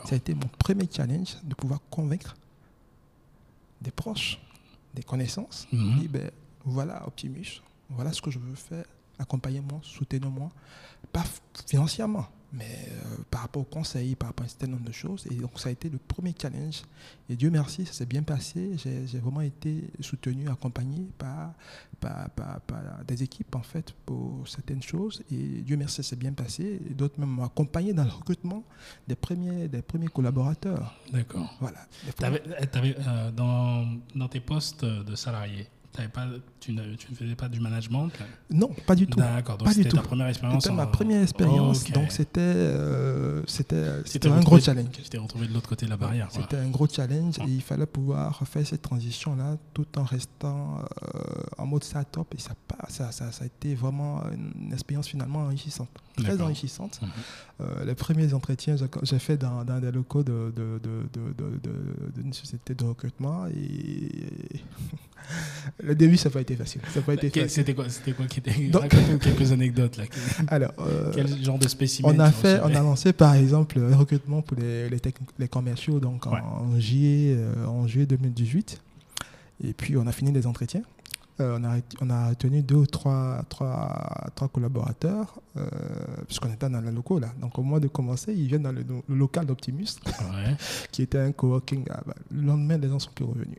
Ça a été mon premier challenge de pouvoir convaincre des proches, des connaissances. Mhm. dit, ben, voilà Optimus, voilà ce que je veux faire, accompagnez-moi, soutenez-moi, pas financièrement, mais euh, par rapport au conseil, par rapport à un certain nombre de choses. Et donc ça a été le premier challenge. Et Dieu merci, ça s'est bien passé. J'ai vraiment été soutenu, accompagné par, par, par- par des équipes en fait pour certaines choses. Et Dieu merci, ça s'est bien passé. D'autres même m'ont accompagné dans le recrutement des premiers, des premiers collaborateurs. D'accord. Voilà. T'avais- t'avais, euh, dans, dans tes postes de salarié, pas, tu, ne, tu ne faisais pas du management Non, pas du tout. D'accord, donc Pas du c'était ta tout. première expérience C'était en- ma première expérience, Ok. donc c'était euh, c'était un gros challenge. Tu t'es retrouvé de l'autre côté de la barrière. C'était un gros challenge et il fallait pouvoir faire cette transition-là tout en restant euh, en mode startup. Et ça, ça, ça, ça a été vraiment une expérience finalement enrichissante, très enrichissante. Mhm. Euh, les premiers entretiens, j'ai j'ai fait dans, dans des locaux de, de, de, d'une société de recrutement et le début, ça n'a pas été facile. Ça pas été. C'était quoi, c'était quoi qui était Donc- quelques anecdotes là. Alors, euh, Quel genre de spécimen On a fait, on a lancé par exemple un recrutement pour les, les, techni- les commerciaux donc en, juillet, euh, en juillet 2018. Et puis on a fini les entretiens. Euh, on, a, on a retenu deux ou trois, trois, trois collaborateurs, euh, puisqu'on était dans le locaux là. Donc au mois de commencer, ils viennent dans le, le local d'Optimus, Ouais. qui était un coworking. Ah, bah, le lendemain, les gens sont plus revenus.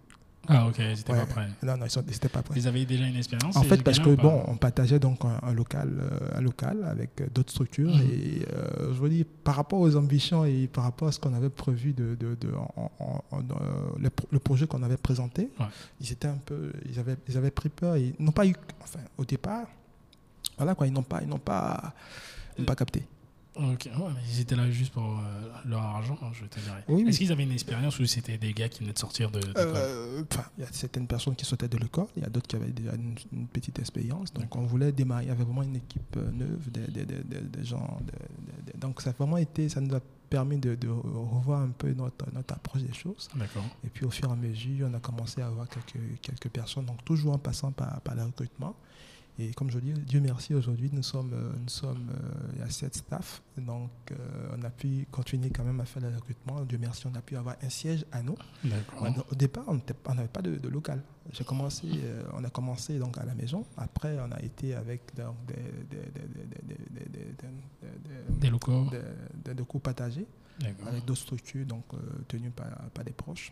Ah ok, j'étais Ouais. pas prêt. Non, non, ils n'étaient pas prêts. Vous avez déjà une expérience En fait, parce que bon, on partageait donc un, un local, euh, un local avec euh, d'autres structures Mhm. et euh, je vous dis par rapport aux ambitions et par rapport à ce qu'on avait prévu de, de, de- en- en- en- le, pro- le projet qu'on avait présenté, Ouais. ils étaient un peu, ils avaient, ils avaient pris peur ils n'ont pas eu, enfin au départ, voilà quoi, ils n'ont pas, ils n'ont pas, ils n'ont pas capté. Ok, ouais, mais ils étaient là juste pour euh, leur argent, hein, je te dirais. Oui. Est-ce qu'ils avaient une expérience ou c'était des gars qui venaient de sortir de Euh, il y a certaines personnes qui sortaient de l'école, il y a d'autres qui avaient déjà une, une petite expérience. Donc, on voulait démarrer. Il y avait vraiment une équipe euh, neuve, des, des- des- des- des gens. donc, ça a vraiment été, ça nous a permis de, de revoir un peu notre, notre approche des choses. D'accord. Et puis, au fur et à mesure, on a commencé à avoir quelques, quelques personnes, donc toujours en passant par, par le recrutement. Et comme je dis, Dieu merci, aujourd'hui, nous sommes, nous sommes à sept staff. Donc, on a pu continuer quand même à faire le recrutement. Dieu merci, on a pu avoir un siège à nous. Au départ, on n'avait pas de, local. J'ai commencé, on a commencé donc à la maison. Après, on a été avec des, des, des, locaux. Partagés, avec d'autres structures donc, tenues par des proches.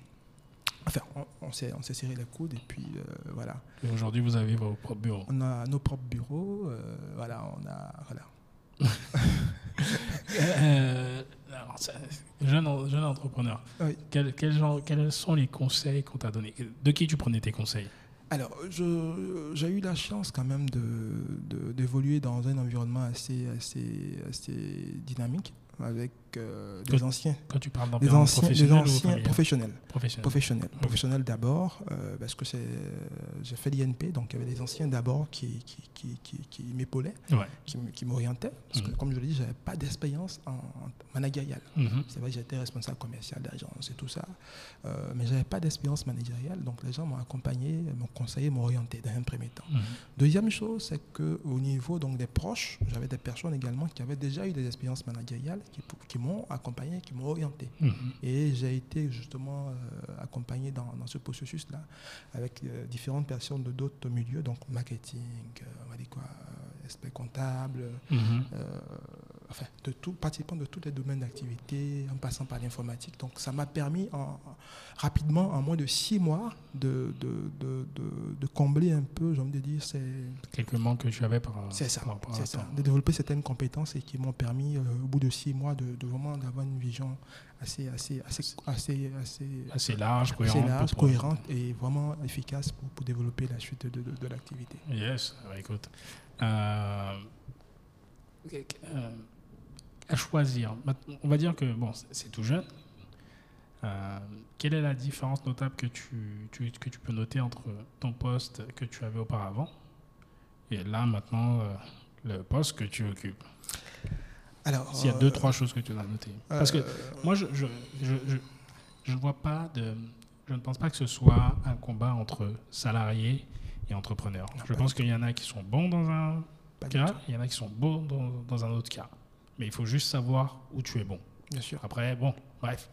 Enfin, on, on s'est serré les coudes et puis euh, voilà. Et aujourd'hui, vous avez vos propres bureaux. On a nos propres bureaux. euh, voilà, on a voilà. Euh, alors, jeune, jeune entrepreneur, Oui. quel- quel genre- quels sont les conseils qu'on t'a donnés? De qui tu prenais tes conseils? Alors, j'ai eu la chance quand même de- de- d'évoluer dans un environnement assez, assez, assez dynamique avec euh, des anciens, Quand tu parles des anciens, professionnel professionnels. Professionnel. Professionnels. Professionnels d'abord, euh, parce que c'est, j'ai fait l'INP, donc il y avait des anciens d'abord qui, qui, qui, qui, qui m'épaulaient, Ouais. qui, m'orientaient, parce que Mhm. comme je l'ai dit, j'avais pas d'expérience en, managériale. Mhm. C'est vrai que j'étais responsable commercial d'agence et tout ça, euh, mais j'avais pas d'expérience managériale, donc les gens m'ont accompagné, m'ont conseillé, m'ont orienté dans un premier temps. Mhm. Deuxième chose, c'est qu'au niveau donc, des proches, j'avais des personnes également qui avaient déjà eu des expériences managériales, qui, qui m'ont accompagné, qui m'ont orienté. Mhm. Et j'ai été justement euh, accompagné dans, dans ce processus-là avec euh, différentes personnes de d'autres milieux, donc marketing, euh, on va dire quoi, aspect comptable, Mhm. Enfin, de tout, pratiquement de tous les domaines d'activité, en passant par l'informatique. Donc, ça m'a permis en- rapidement, en moins de six mois, de, de, de, de- de combler un peu, j'ai envie de dire, c'est Quelques manques que tu avais par c'est ça, par ça, de développer certaines compétences et qui m'ont permis, euh, au bout de six mois, de, de vraiment d'avoir une vision assez, assez, assez, assez, assez, Assez large, assez cohérente et vraiment efficace pour, pour développer la suite de, de- de l'activité. Yes, bah, écoute. Euh, euh, à choisir, on va dire que bon, c'est- tout jeune. Euh, quelle est la différence notable que tu, tu- que tu peux noter entre ton poste que tu avais auparavant et là maintenant euh, le poste que tu occupes? Alors, S'il y a euh, deux, trois choses que tu dois noter. Parce que euh, moi, je je, je, je, je vois pas de. je ne pense pas que ce soit un combat entre salariés et entrepreneurs. Non, je pense qu'il y en a qui sont bons dans un Pas cas, il y en a qui sont bons dans, dans un autre cas. Mais il faut juste savoir où tu es bon. Bien sûr. Après, bon, bref,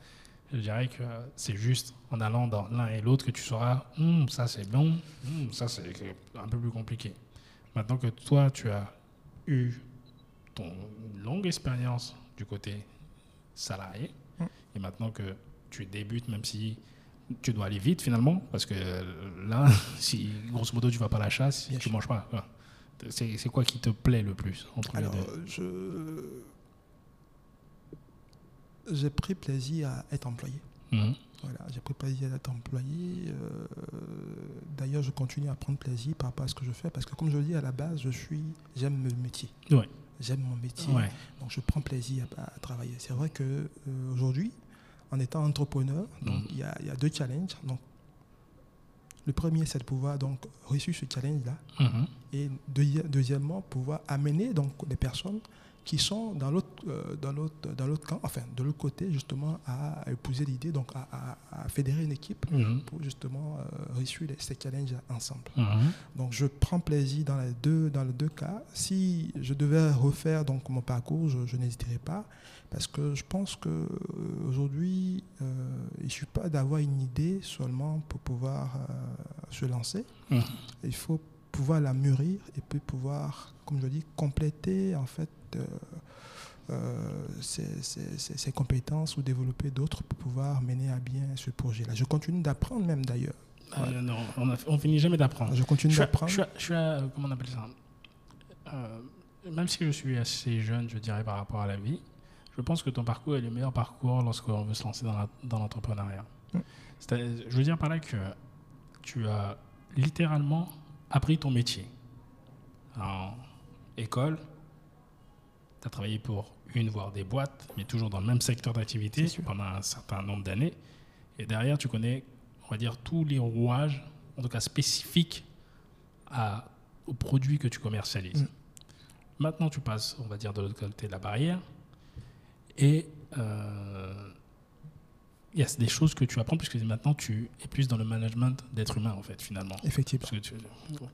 je dirais que c'est juste en allant dans l'un et l'autre que tu sauras, Hum, ça c'est bon, Hum, ça c'est un peu plus compliqué. Maintenant que toi, tu as eu ton longue expérience du côté salarié, Mm. et maintenant que tu débutes, même si tu dois aller vite finalement, parce que là, si grosso modo tu vas pas à la chasse, Bien tu sûr. manges pas. C'est c'est quoi qui te plaît le plus entre Alors, les deux je. J'ai pris plaisir à être employé. Mhm. Voilà, j'ai pris plaisir à être employé. euh, D'ailleurs, je continue à prendre plaisir par rapport à ce que je fais parce que, comme je le dis à la base, je suis, j'aime le métier. Ouais. J'aime mon métier. Ouais. Donc, je prends plaisir à, à travailler. C'est vrai que euh, aujourd'hui, en étant entrepreneur, donc Mhm. il y, a, il y a deux challenges. Donc, le premier, c'est de pouvoir donc réussir ce challenge-là, Mhm. et deuxi- deuxièmement, pouvoir amener donc les personnes qui sont dans l'autre euh, dans l'autre dans l'autre camp, enfin de l'autre côté justement à, à épouser l'idée donc à, à- à fédérer une équipe Mhm. pour justement euh, réussir ces challenges ensemble. Mhm. Donc je prends plaisir dans les deux dans les deux cas. Si je devais refaire donc mon parcours, je, je n'hésiterai pas parce que je pense que euh, aujourd'hui euh, il suffit pas d'avoir une idée seulement pour pouvoir euh, se lancer. Mhm. Il faut pouvoir la mûrir et puis pouvoir, comme je dis, compléter en fait ses, ses- ses- ses compétences ou développer d'autres pour pouvoir mener à bien ce projet-là. Je continue d'apprendre même d'ailleurs. Euh, non, on, a- on finit jamais d'apprendre. Je continue d'apprendre. je suis à- à- comment on appelle ça? Euh, Même si je suis assez jeune, je dirais, par rapport à la vie, je pense que ton parcours est le meilleur parcours lorsqu'on veut se lancer dans la- dans l'entrepreneuriat. Mm. Je veux dire par là que tu as littéralement appris ton métier. En école, tu as travaillé pour une, voire des boîtes, mais toujours dans le même secteur d'activité pendant un certain nombre d'années. Et derrière, tu connais, on va dire, tous les rouages, en tout cas spécifiques à, aux produits que tu commercialises. Mm. Maintenant, tu passes, on va dire, de l'autre côté de la barrière. Et euh, il y a des choses que tu apprends, puisque maintenant, tu es plus dans le management d'être humain, en fait, finalement. Effectivement.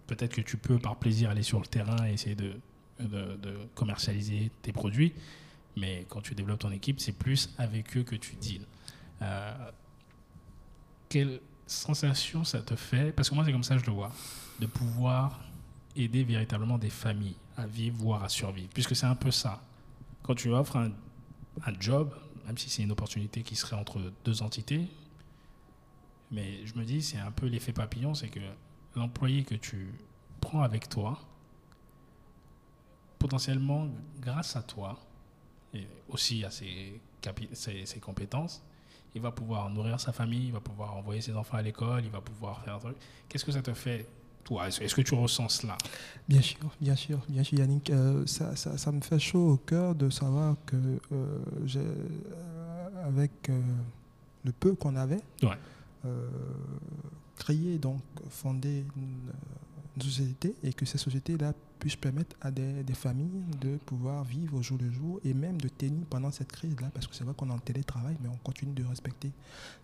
Peut-être que tu peux par plaisir aller sur le terrain et essayer de, de- de commercialiser tes produits, mais quand tu développes ton équipe, c'est plus avec eux que tu deals. Euh, quelle sensation ça te fait? Parce que moi, c'est comme ça que je le vois, de pouvoir aider véritablement des familles à vivre, voire à survivre, puisque c'est un peu ça. Quand tu offres un, un job, même si c'est une opportunité qui serait entre deux entités, mais je me dis, c'est un peu l'effet papillon, c'est que l'employé que tu prends avec toi, potentiellement, grâce à toi, et aussi à ses, capi- ses, ses compétences, il va pouvoir nourrir sa famille, il va pouvoir envoyer ses enfants à l'école, il va pouvoir faire un truc. Qu'est-ce que ça te fait, toi? Est-ce que tu ressens cela? Bien sûr, bien sûr, bien sûr, Yannick. euh, ça, ça, ça me fait chaud au cœur de savoir que euh, j'ai, euh, avec le peu qu'on avait, Ouais. créé, donc fondé une, société et que cette société-là puisse permettre à des, des familles de pouvoir vivre au jour le jour et même de tenir pendant cette crise-là, parce que c'est vrai qu'on est en télétravail, mais on continue de respecter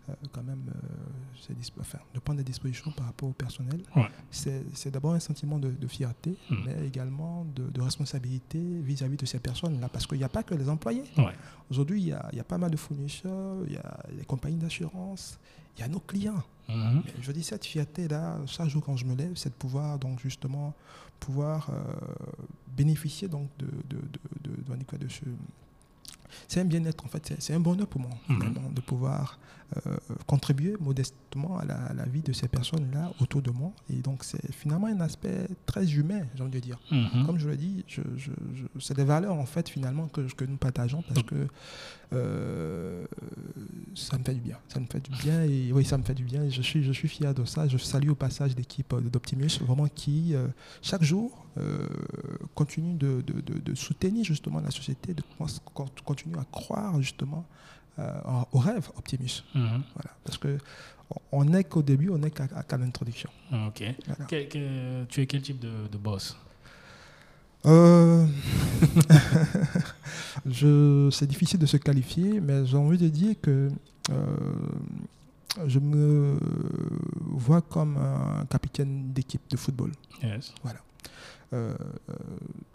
euh, quand même, euh, enfin, de prendre des dispositions par rapport au personnel. Ouais. C'est d'abord un sentiment de, de fierté, Mhm. mais également de, de responsabilité vis-à-vis de ces personnes-là, parce qu'il n'y a pas que les employés. Ouais. Aujourd'hui, il y y a pas mal de fournisseurs, il y a les compagnies d'assurance, il y a nos clients. Mhm. Je dis cette fierté-là, chaque jour quand je me lève, c'est de pouvoir donc justement pouvoir euh, bénéficier donc de, de, de, de- de- de ce... C'est un bien-être en fait, c'est- un bonheur pour moi Mhm. de pouvoir euh, contribuer modestement à la, à la vie de ces personnes-là autour de moi. Et donc c'est finalement un aspect très humain, j'ai envie de dire. Mhm. Comme je le dis, je, je- je- c'est des valeurs en fait finalement que, que nous partageons parce que euh, ça me fait du bien. Ça me fait du bien et oui, ça me fait du bien. Et je suis, je suis fier de ça. Je salue au passage l'équipe euh, d'Optimus, vraiment qui euh, chaque jour continue de, de- de- de soutenir justement la société, de con- continue à croire justement euh, au rêve Optimus. Mhm. Voilà, parce que on n'est qu'au début, on n'est qu'à l'introduction. Ok. Voilà. Que- que- tu es quel type de, de boss? Euh, je, c'est difficile de se qualifier, mais j'ai envie de dire que euh, je me vois comme un capitaine d'équipe de football. Yes. Voilà. Euh, euh,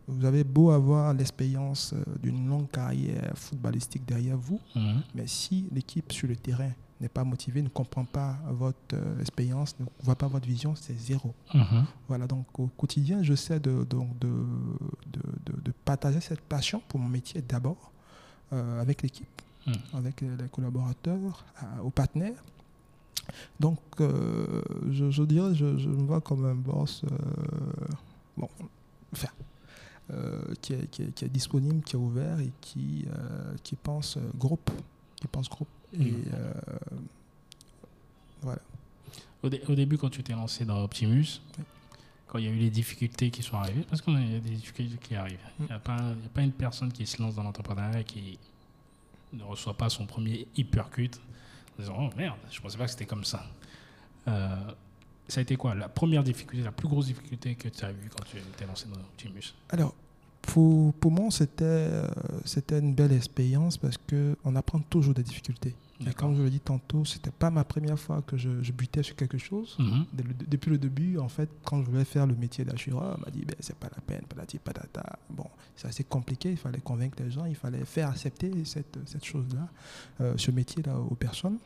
vous avez beau avoir l'expérience euh, d'une longue carrière footballistique derrière vous, Mhm. mais si l'équipe sur le terrain n'est pas motivée, ne comprend pas votre expérience, ne voit pas votre vision, c'est zéro. Mhm. Voilà, donc au quotidien, j'essaie de, de, de, de- de partager cette passion pour mon métier d'abord euh, avec l'équipe, Mhm. avec les collaborateurs, aux partenaires. Donc, euh, je, je dirais, je, je me vois comme un boss, euh, bon, enfin, euh, qui, est, qui, est, qui est disponible, qui est ouvert et qui, euh, qui pense euh, groupe, qui pense groupe. Et Mhm. euh, voilà. Au, dé- au début, quand tu t'es lancé dans Optimus, Oui. quand il y a eu les difficultés qui sont arrivées, parce qu'il y a des difficultés qui arrivent, il Mm. n'y a, a pas une personne qui se lance dans l'entrepreneuriat et qui ne reçoit pas son premier hypercut en disant Oh merde, je pensais pas que c'était comme ça. Ça a été quoi la première difficulté, la plus grosse difficulté que tu as eue quand tu t'es lancé dans Optimus? Alors, pour, pour moi, c'était euh, c'était une belle expérience parce qu'on apprend toujours des difficultés. Et comme je le dis tantôt, c'était pas ma première fois que je, je butais sur quelque chose. Mhm. Depuis le début, en fait, quand je voulais faire le métier d'assureur, on m'a dit, ben, c'est pas la peine, patati patata. Bon, c'est assez compliqué, il fallait convaincre les gens, il fallait faire accepter cette, cette chose-là, euh, ce métier-là aux personnes.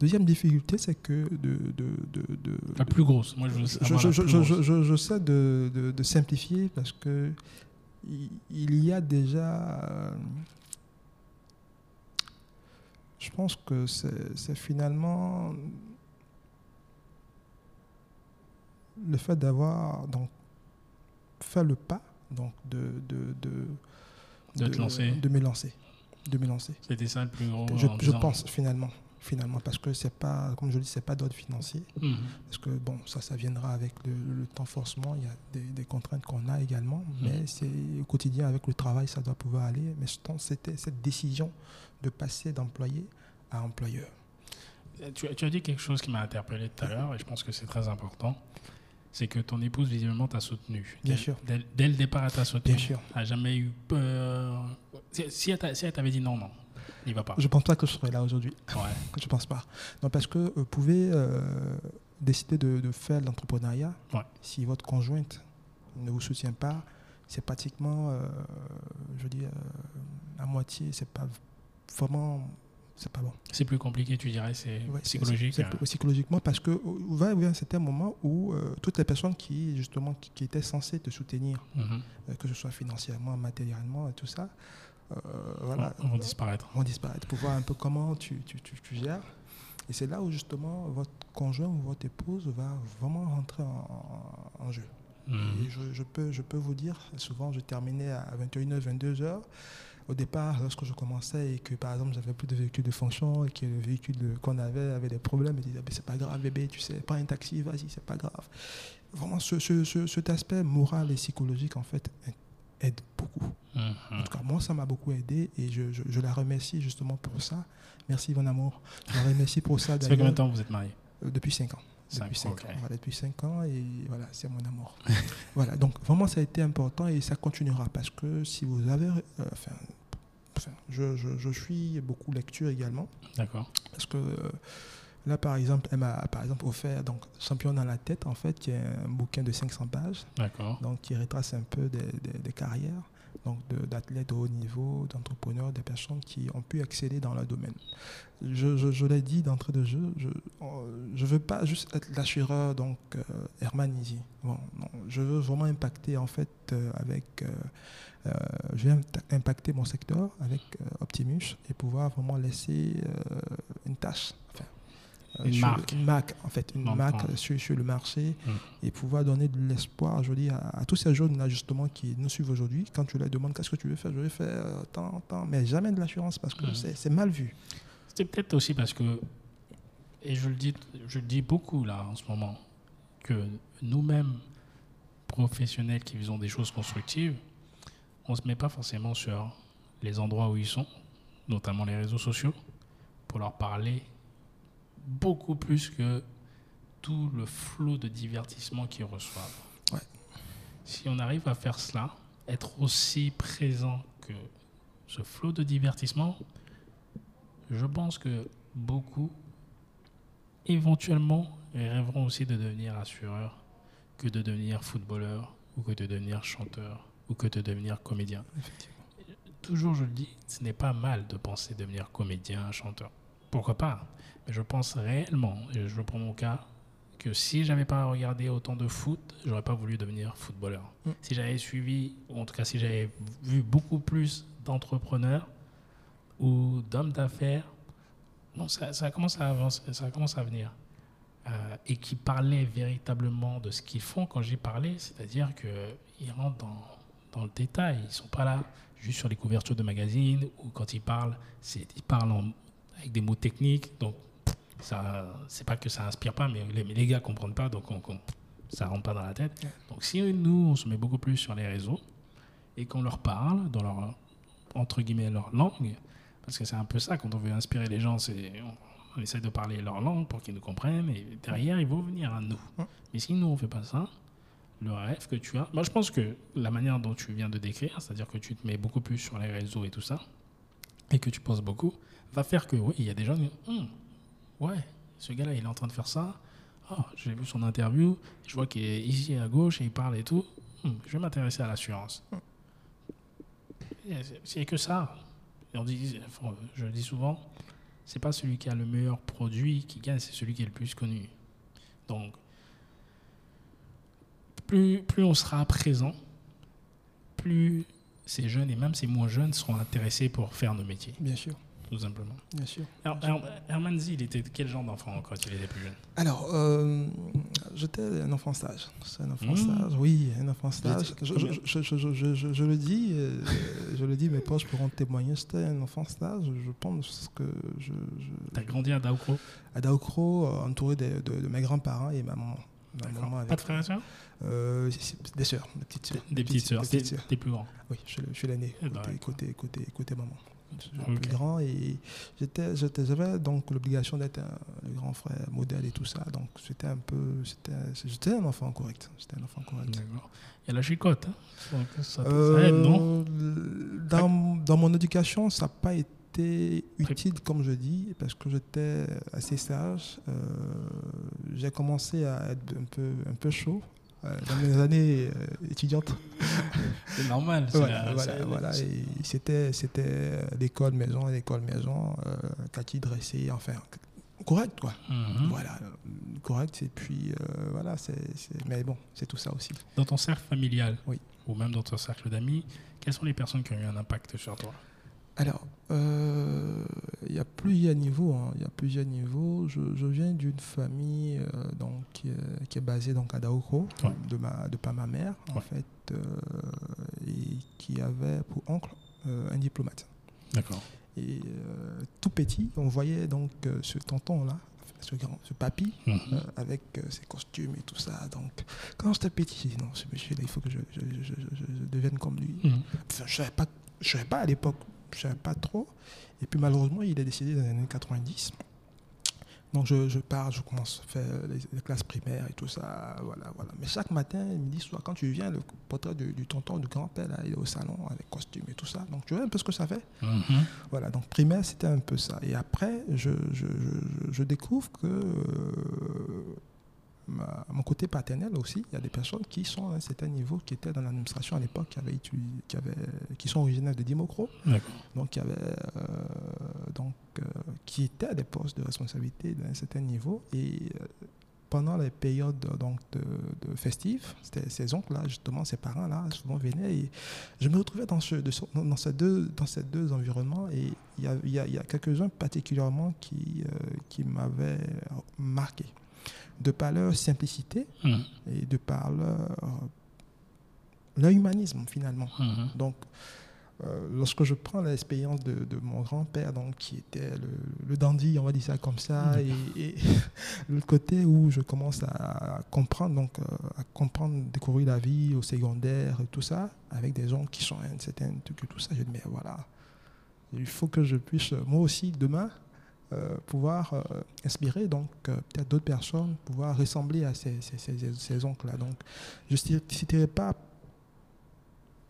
Deuxième difficulté, c'est que de, de, de, de- La plus grosse. Moi, je veux je, savoir je, la je, plus je, grosse. je- je sais de, simplifier parce que il, y a déjà. euh, je pense que c'est finalement le fait d'avoir donc fait le pas donc de de de, De te lancer. de me lancer de me lancer C'était ça le plus gros. je, je pense finalement finalement parce que c'est pas comme je dis c'est pas d'ordre financier Mhm. parce que bon, ça, ça viendra avec le, le temps forcément. Il y a des, des contraintes qu'on a également, mais c'est au quotidien avec le travail, ça doit pouvoir aller. Mais c'était cette décision de passer d'employé à employeur. Tu, as- tu as dit quelque chose qui m'a interpellé tout à l'heure et je pense que c'est très important. C'est que ton épouse, visiblement, t'a soutenu. Bien Dès- sûr. Dès, dès le départ, elle t'a soutenu. Bien sûr. Elle n'a jamais eu peur. Si elle t'avait dit non, non, il va pas. Je pense pas que je serais là aujourd'hui. Ouais. Je pense pas. Non, parce que vous pouvez euh, décider de, de faire l'entrepreneuriat. Ouais. Si votre conjointe ne vous soutient pas, c'est pratiquement, euh, je dis, euh, à moitié, c'est pas vraiment, c'est pas bon. C'est plus compliqué, tu dirais, c'est Ouais, psychologique. hein. psychologiquement, parce que euh, va y un certain moment où euh, toutes les personnes qui, justement, qui, qui étaient censées te soutenir, Mhm. euh, que ce soit financièrement, matériellement et tout ça, euh, voilà, Vont- vont disparaître. vont disparaître pour voir un peu comment tu, tu, tu, tu gères. Et c'est là où, justement, votre conjoint ou votre épouse va vraiment rentrer en, en jeu. Mhm. Et je, je peux, je peux vous dire, souvent je terminais à 21h, 22h. Au départ, lorsque je commençais et que par exemple j'avais plus de véhicule de fonction et que le véhicule qu'on avait avait des problèmes, ils disaient c'est pas grave bébé, tu sais, prends un taxi, vas-y, c'est pas grave. Vraiment, ce, ce- ce- cet aspect moral et psychologique en fait aide beaucoup. En tout cas, moi, ça m'a beaucoup aidé et je, je- je la remercie justement pour ça. Merci, mon amour. Je la remercie pour ça. Ça fait combien de temps que vous êtes mariés? Euh, Depuis 5 ans. Cinq depuis ans, 5 ok. ans. Voilà, depuis 5 ans et voilà, c'est mon amour. voilà, donc vraiment ça a été important et ça continuera parce que si vous avez. euh, enfin, je, je suis beaucoup lecture également D'accord. parce que euh, là par exemple, elle m'a par exemple offert donc, Champion dans la tête en fait, qui est un bouquin de 500 pages D'accord. donc qui retrace un peu des, des- des carrières donc d'athlètes de haut niveau, d'entrepreneurs, des personnes qui ont pu accéder dans leur domaine. Je, je- je l'ai dit d'entrée de jeu, je ne veux pas juste être l'assureur, donc euh, Herman Easy. Bon, non, je veux vraiment impacter en fait euh, avec... euh, je vais impacter mon secteur avec Optimus et pouvoir vraiment laisser une tâche. Euh, Une marque. Une marque, en fait, une marque sur, sur le marché Mm. et pouvoir donner de l'espoir, je dis, à, à tous ces jeunes-là, justement, qui nous suivent aujourd'hui. Quand tu leur demandes qu'est-ce que tu veux faire, je vais faire euh, tant, tant, mais jamais de l'assurance parce que c'est c'est mal vu. C'est peut-être aussi parce que, et je le dis, je le dis beaucoup là en ce moment, que nous-mêmes, professionnels qui faisons des choses constructives, on ne se met pas forcément sur les endroits où ils sont, notamment les réseaux sociaux, pour leur parler beaucoup plus que tout le flot de divertissement qu'ils reçoivent. Ouais. Si on arrive à faire cela, être aussi présent que ce flot de divertissement, je pense que beaucoup éventuellement rêveront aussi de devenir assureur que de devenir footballeur ou que de devenir chanteur ou que de devenir comédien. Toujours, je le dis, ce n'est pas mal de penser devenir comédien, chanteur. Pourquoi pas? Mais je pense réellement, et je prends mon cas, que si j'avais pas regardé autant de foot, j'aurais pas voulu devenir footballeur. Mm. Si j'avais suivi, ou en tout cas si j'avais vu beaucoup plus d'entrepreneurs ou d'hommes d'affaires, non, ça, ça commence à avancer, ça commence à venir. Euh, et qui parlaient véritablement de ce qu'ils font quand j'y parlais, c'est-à-dire qu'ils rentrent dans, dans le détail. Ils ne sont pas là juste sur les couvertures de magazines ou quand ils parlent, ils parlent en- avec des mots techniques. Donc, ça, c'est pas que ça inspire pas, mais les, les gars comprennent pas, donc on, on- ça rentre pas dans la tête. Donc, si nous, on se met beaucoup plus sur les réseaux et qu'on leur parle dans leur, entre guillemets, leur langue, parce que c'est un peu ça, quand on veut inspirer les gens, c'est on, on essaie de parler leur langue pour qu'ils nous comprennent, et derrière, ils vont venir à nous. Mais si nous, on fait pas ça, le rêve que tu as, moi je pense que la manière dont tu viens de décrire, c'est-à-dire que tu te mets beaucoup plus sur les réseaux et tout ça, et que tu penses beaucoup, va faire que, oui, il y a des gens qui disent, Hum, ouais, ce gars-là, il est en train de faire ça, oh, j'ai vu son interview, je vois qu'il est ici à gauche et il parle et tout, Hum, je vais m'intéresser à l'assurance. C'est- que ça. Je le dis souvent, c'est pas celui qui a le meilleur produit qui gagne, c'est celui qui est le plus connu. Donc, plus, plus on sera présent, plus ces jeunes et même ces moins jeunes seront intéressés pour faire nos métiers, Bien sûr, tout simplement. bien sûr. Her- Herman Z, il était quel genre d'enfant quand il était plus jeune? Alors, euh, j'étais un enfant sage. C'est un enfant Mmh. sage, oui, un enfant sage. Je, le dis, euh, je le dis, mes proches pourront témoigner. J'étais un enfant sage. Je pense que je, T'as grandi à Daokro à Daokro, euh, entouré de, de- de mes grands-parents et ma maman. Ma maman Pas avec, de frères et sœurs? Euh, des sœurs, des petites sœurs. Des petites sœurs. des T'es plus grand. Oui, je suis l'aîné, Eh ben, côté, côté, côté, côté maman. Je suis le Ok. plus grand et j'étais, j'avais donc l'obligation d'être un, le grand frère modèle et tout ça. Donc c'était un peu, c'était, j'étais un enfant correct. J'étais un enfant correct. D'accord. A la chicotte. hein. Ça, ça Euh, aide, non? dans, dans mon éducation, ça n'a pas été utile, comme je dis, parce que j'étais assez sage. Euh, j'ai commencé à être un peu, un peu chaud euh, dans mes années euh, étudiantes. C'est normal. Voilà, la- voilà, c'était, c'était l'école maison, l'école maison, euh, kaki dressé, enfin, correct, quoi. Mhm. Voilà, euh, correct. Et puis, euh, voilà, c'est, c'est- mais bon, c'est tout ça aussi. Dans ton cercle familial, Oui. ou même dans ton cercle d'amis, quelles sont les personnes qui ont eu un impact sur toi? Alors, euh, il y a plusieurs niveaux. hein. Il y a plusieurs niveaux. Je, je viens d'une famille euh, donc, qui, est, qui est basée donc, à Ouais. de, ma, de par ma mère, en fait, euh, et qui avait pour oncle euh, un diplomate. D'accord. Et euh, tout petit, on voyait donc euh, ce tonton-là, ce grand, ce papy, Mhm. euh, avec euh, ses costumes et tout ça. Donc, quand j'étais petit, non, ce monsieur-là, il faut que je, je- je- devienne comme lui. Mhm. Enfin, je ne savais pas, je savais pas à l'époque, je ne savais pas trop. Et puis malheureusement, il est décédé dans les années 90. Donc je, je pars, je commence à faire les, les classes primaires et tout ça. Voilà, voilà. Mais chaque matin, midi, soir, quand tu viens, le portrait du, du tonton, du grand-père, là, il est au salon avec costume et tout ça. Donc tu vois un peu ce que ça fait? Mhm. Voilà, donc primaire, c'était un peu ça. Et après, je, je, je- je découvre que euh, ma- mon côté paternel aussi, il y a des personnes qui sont à un certain niveau, qui étaient dans l'administration à l'époque, qui, avaient qui, avaient- qui sont originaires de Dimocro, donc, qui, avaient, euh, donc euh, qui étaient à des postes de responsabilité d'un certain niveau. Et euh, pendant les périodes donc, de, de festives, ces oncles-là, justement, ces parents-là, souvent venaient. Et je me retrouvais dans, ce, de dans, ces, deux, dans ces deux environnements. Et il y a, y a- y a quelques-uns particulièrement qui, euh, qui m'avaient marqué. De par leur simplicité Mhm. et de par leur, leur humanisme, finalement. Mhm. Donc, euh, lorsque je prends l'expérience de, de mon grand-père, donc qui était le, le dandy, on va dire ça comme ça, Mhm. et, et le côté où je commence à comprendre, donc euh, à comprendre, découvrir la vie au secondaire et tout ça, avec des gens qui sont un certain truc tout ça, je dis mais voilà, il faut que je puisse euh, moi aussi demain euh, pouvoir euh, inspirer donc euh, peut-être d'autres personnes, pouvoir ressembler à ces, ces, ces, ces oncles-là. Donc, je ne citerai pas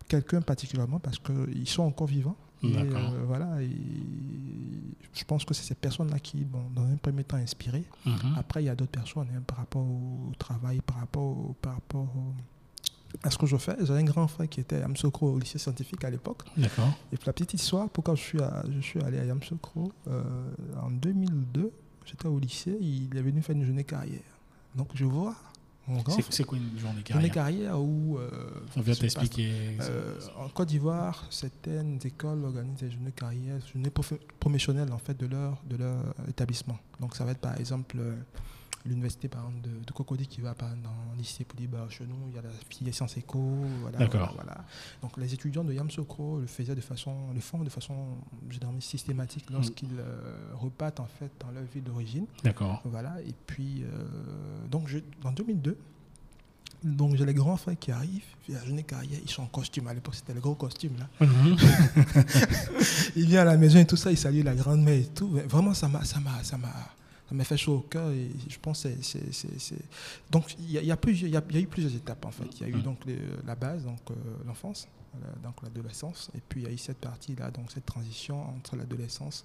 quelqu'un particulièrement parce qu'ils sont encore vivants. Et, euh, voilà, et je pense que c'est ces personnes-là qui, bon, dans un premier temps, inspiré. Mhm. Après, il y a d'autres personnes hein, par rapport au travail, par rapport, au- par rapport au- à ce que je fais. J'avais un grand frère qui était à Yamsokro au lycée scientifique à l'époque. D'accord. Et puis la petite histoire, pourquoi je suis, à- je suis allé à Yamsokro euh, en 2002, j'étais au lycée, il est venu faire une journée carrière. Donc je vois mon grand C'est quoi une journée Journée carrière carrière où euh, On vient t'expliquer. euh, en Côte d'Ivoire, certaines écoles organisent des journées carrières, journées promotionnelles en fait de leur, de leur établissement. Donc ça va être par exemple l'université par exemple de, de Cocody qui va par exemple, dans le lycée pour dire chez nous il y a la filière Sciences Éco, voilà, voilà, voilà. Donc les étudiants de Yamsokro le faisaient de façon, le font de façon généralement systématique lorsqu'ils euh, repartent en fait dans leur ville d'origine. D'accord. Voilà, et puis, euh, donc, je, en 2002, donc j'ai les grands frères qui arrivent, puis la journée carrière, ils sont en costume. À l'époque, c'était le gros costume, là. Mhm. Il vient à la maison et tout ça, il salue la grand-mère et tout. Vraiment, ça m'a, ça m'a, ça m'a, ça m'a fait chaud au cœur et je pense que c'est, Donc, il y a, il y, a plusieurs- il y a- il y a eu plusieurs étapes, en fait. Il y a eu Mhm. donc les- la base, donc euh, l'enfance, euh, donc l'adolescence, et puis il y a eu cette partie-là, donc cette transition entre l'adolescence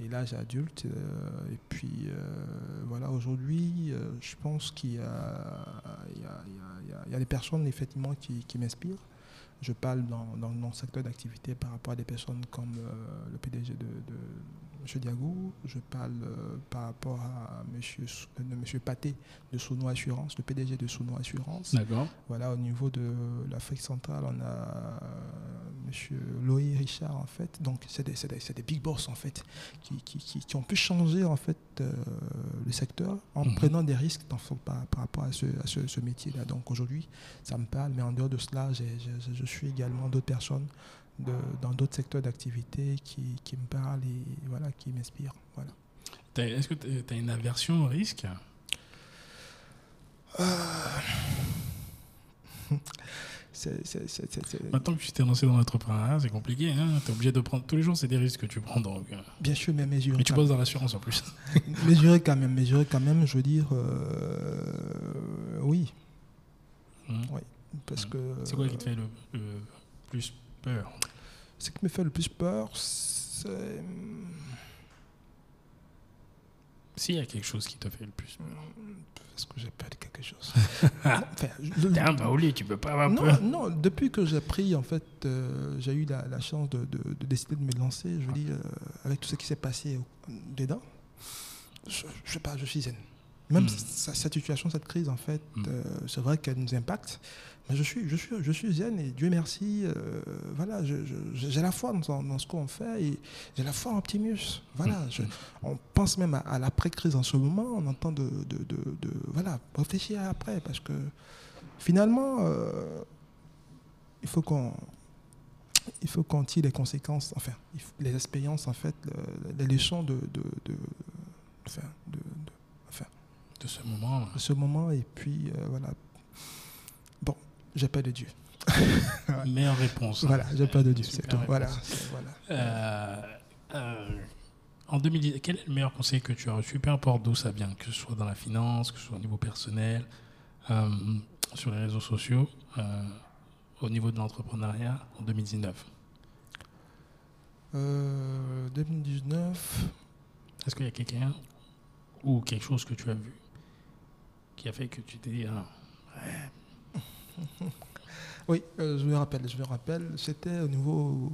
et l'âge adulte. euh, et puis, euh, voilà, aujourd'hui, euh, je pense qu'il y a, y des personnes, effectivement, qui, qui m'inspirent. Je parle dans, dans mon secteur d'activité par rapport à des personnes comme euh, le PDG de, de M. Diagou. Je parle euh, par rapport à M. Sou- euh, monsieur Paté de Souno Assurance, le PDG de Souno Assurance. D'accord. Voilà, au niveau de l'Afrique centrale, on a euh, Monsieur Loïc Richard, en fait. Donc, c'est des, c'est des- des big boss, en fait, qui, qui, qui- qui ont pu changer, en fait, euh, le secteur en Mhm. prenant des risques dans- par, par rapport à ce, à ce, ce métier-là. Donc, aujourd'hui, ça me parle, mais en dehors de cela, je suis également d'autres personnes de- dans d'autres secteurs d'activité qui, qui me parlent et voilà, qui m'inspirent. Voilà. Est-ce que tu as une aversion au risque? C'est- Maintenant que tu t'es lancé dans l'entrepreneuriat, c'est compliqué. Hein tu es obligé de prendre tous les jours, c'est des risques que tu prends. Donc, euh, Bien sûr, mais mesurer. Et tu bosses dans l'assurance en plus. mesurer quand même, mesurer quand même, je veux dire, euh, oui, Mhm. parce Mhm. que C'est quoi qui te fait le, le plus peur ce qui me fait le plus peur, c'est S'il y a quelque chose qui te fait le plus peur. parce que j'ai peur de quelque chose. Enfin, je- T'es un baouli, tu peux pas avoir non, peur. non, depuis que j'ai pris, en fait, euh, j'ai eu la, la chance de, de- de décider de me lancer, je veux dire, euh, avec tout ce qui s'est passé dedans, je, je sais pas, je suis zen. Même cette situation, cette crise, en fait, Mm. euh, c'est vrai qu'elle nous impacte, mais je suis, je suis, je suis zen et Dieu merci, euh, voilà, j'ai la foi dans, dans ce qu'on fait et j'ai la foi en Optimus. Voilà, Mm. je- on pense même à, à l'après-crise en ce moment, on entend de, de, de- de- voilà, réfléchir après parce que finalement, euh, il faut qu'on il faut qu'on tire les conséquences, enfin, les expériences, en fait, le- les leçons de, de, de- de- ce moment. de ce moment. Et puis, euh, voilà. Bon, j'ai pas de Dieu. Meilleure réponse. Voilà, j'ai pas de Dieu. C'est tout. Voilà. voilà. Euh, euh, en 2010, quel est le meilleur conseil que tu as reçu, peu importe d'où ça vient, que ce soit dans la finance, que ce soit au niveau personnel, sur les réseaux sociaux, au niveau de l'entrepreneuriat en 2019 Euh, 2019. Est-ce qu'il y a quelqu'un ou quelque chose que tu as vu qui a fait que tu t'es dit ah, Oui, euh, je me rappelle, je me rappelle. C'était au niveau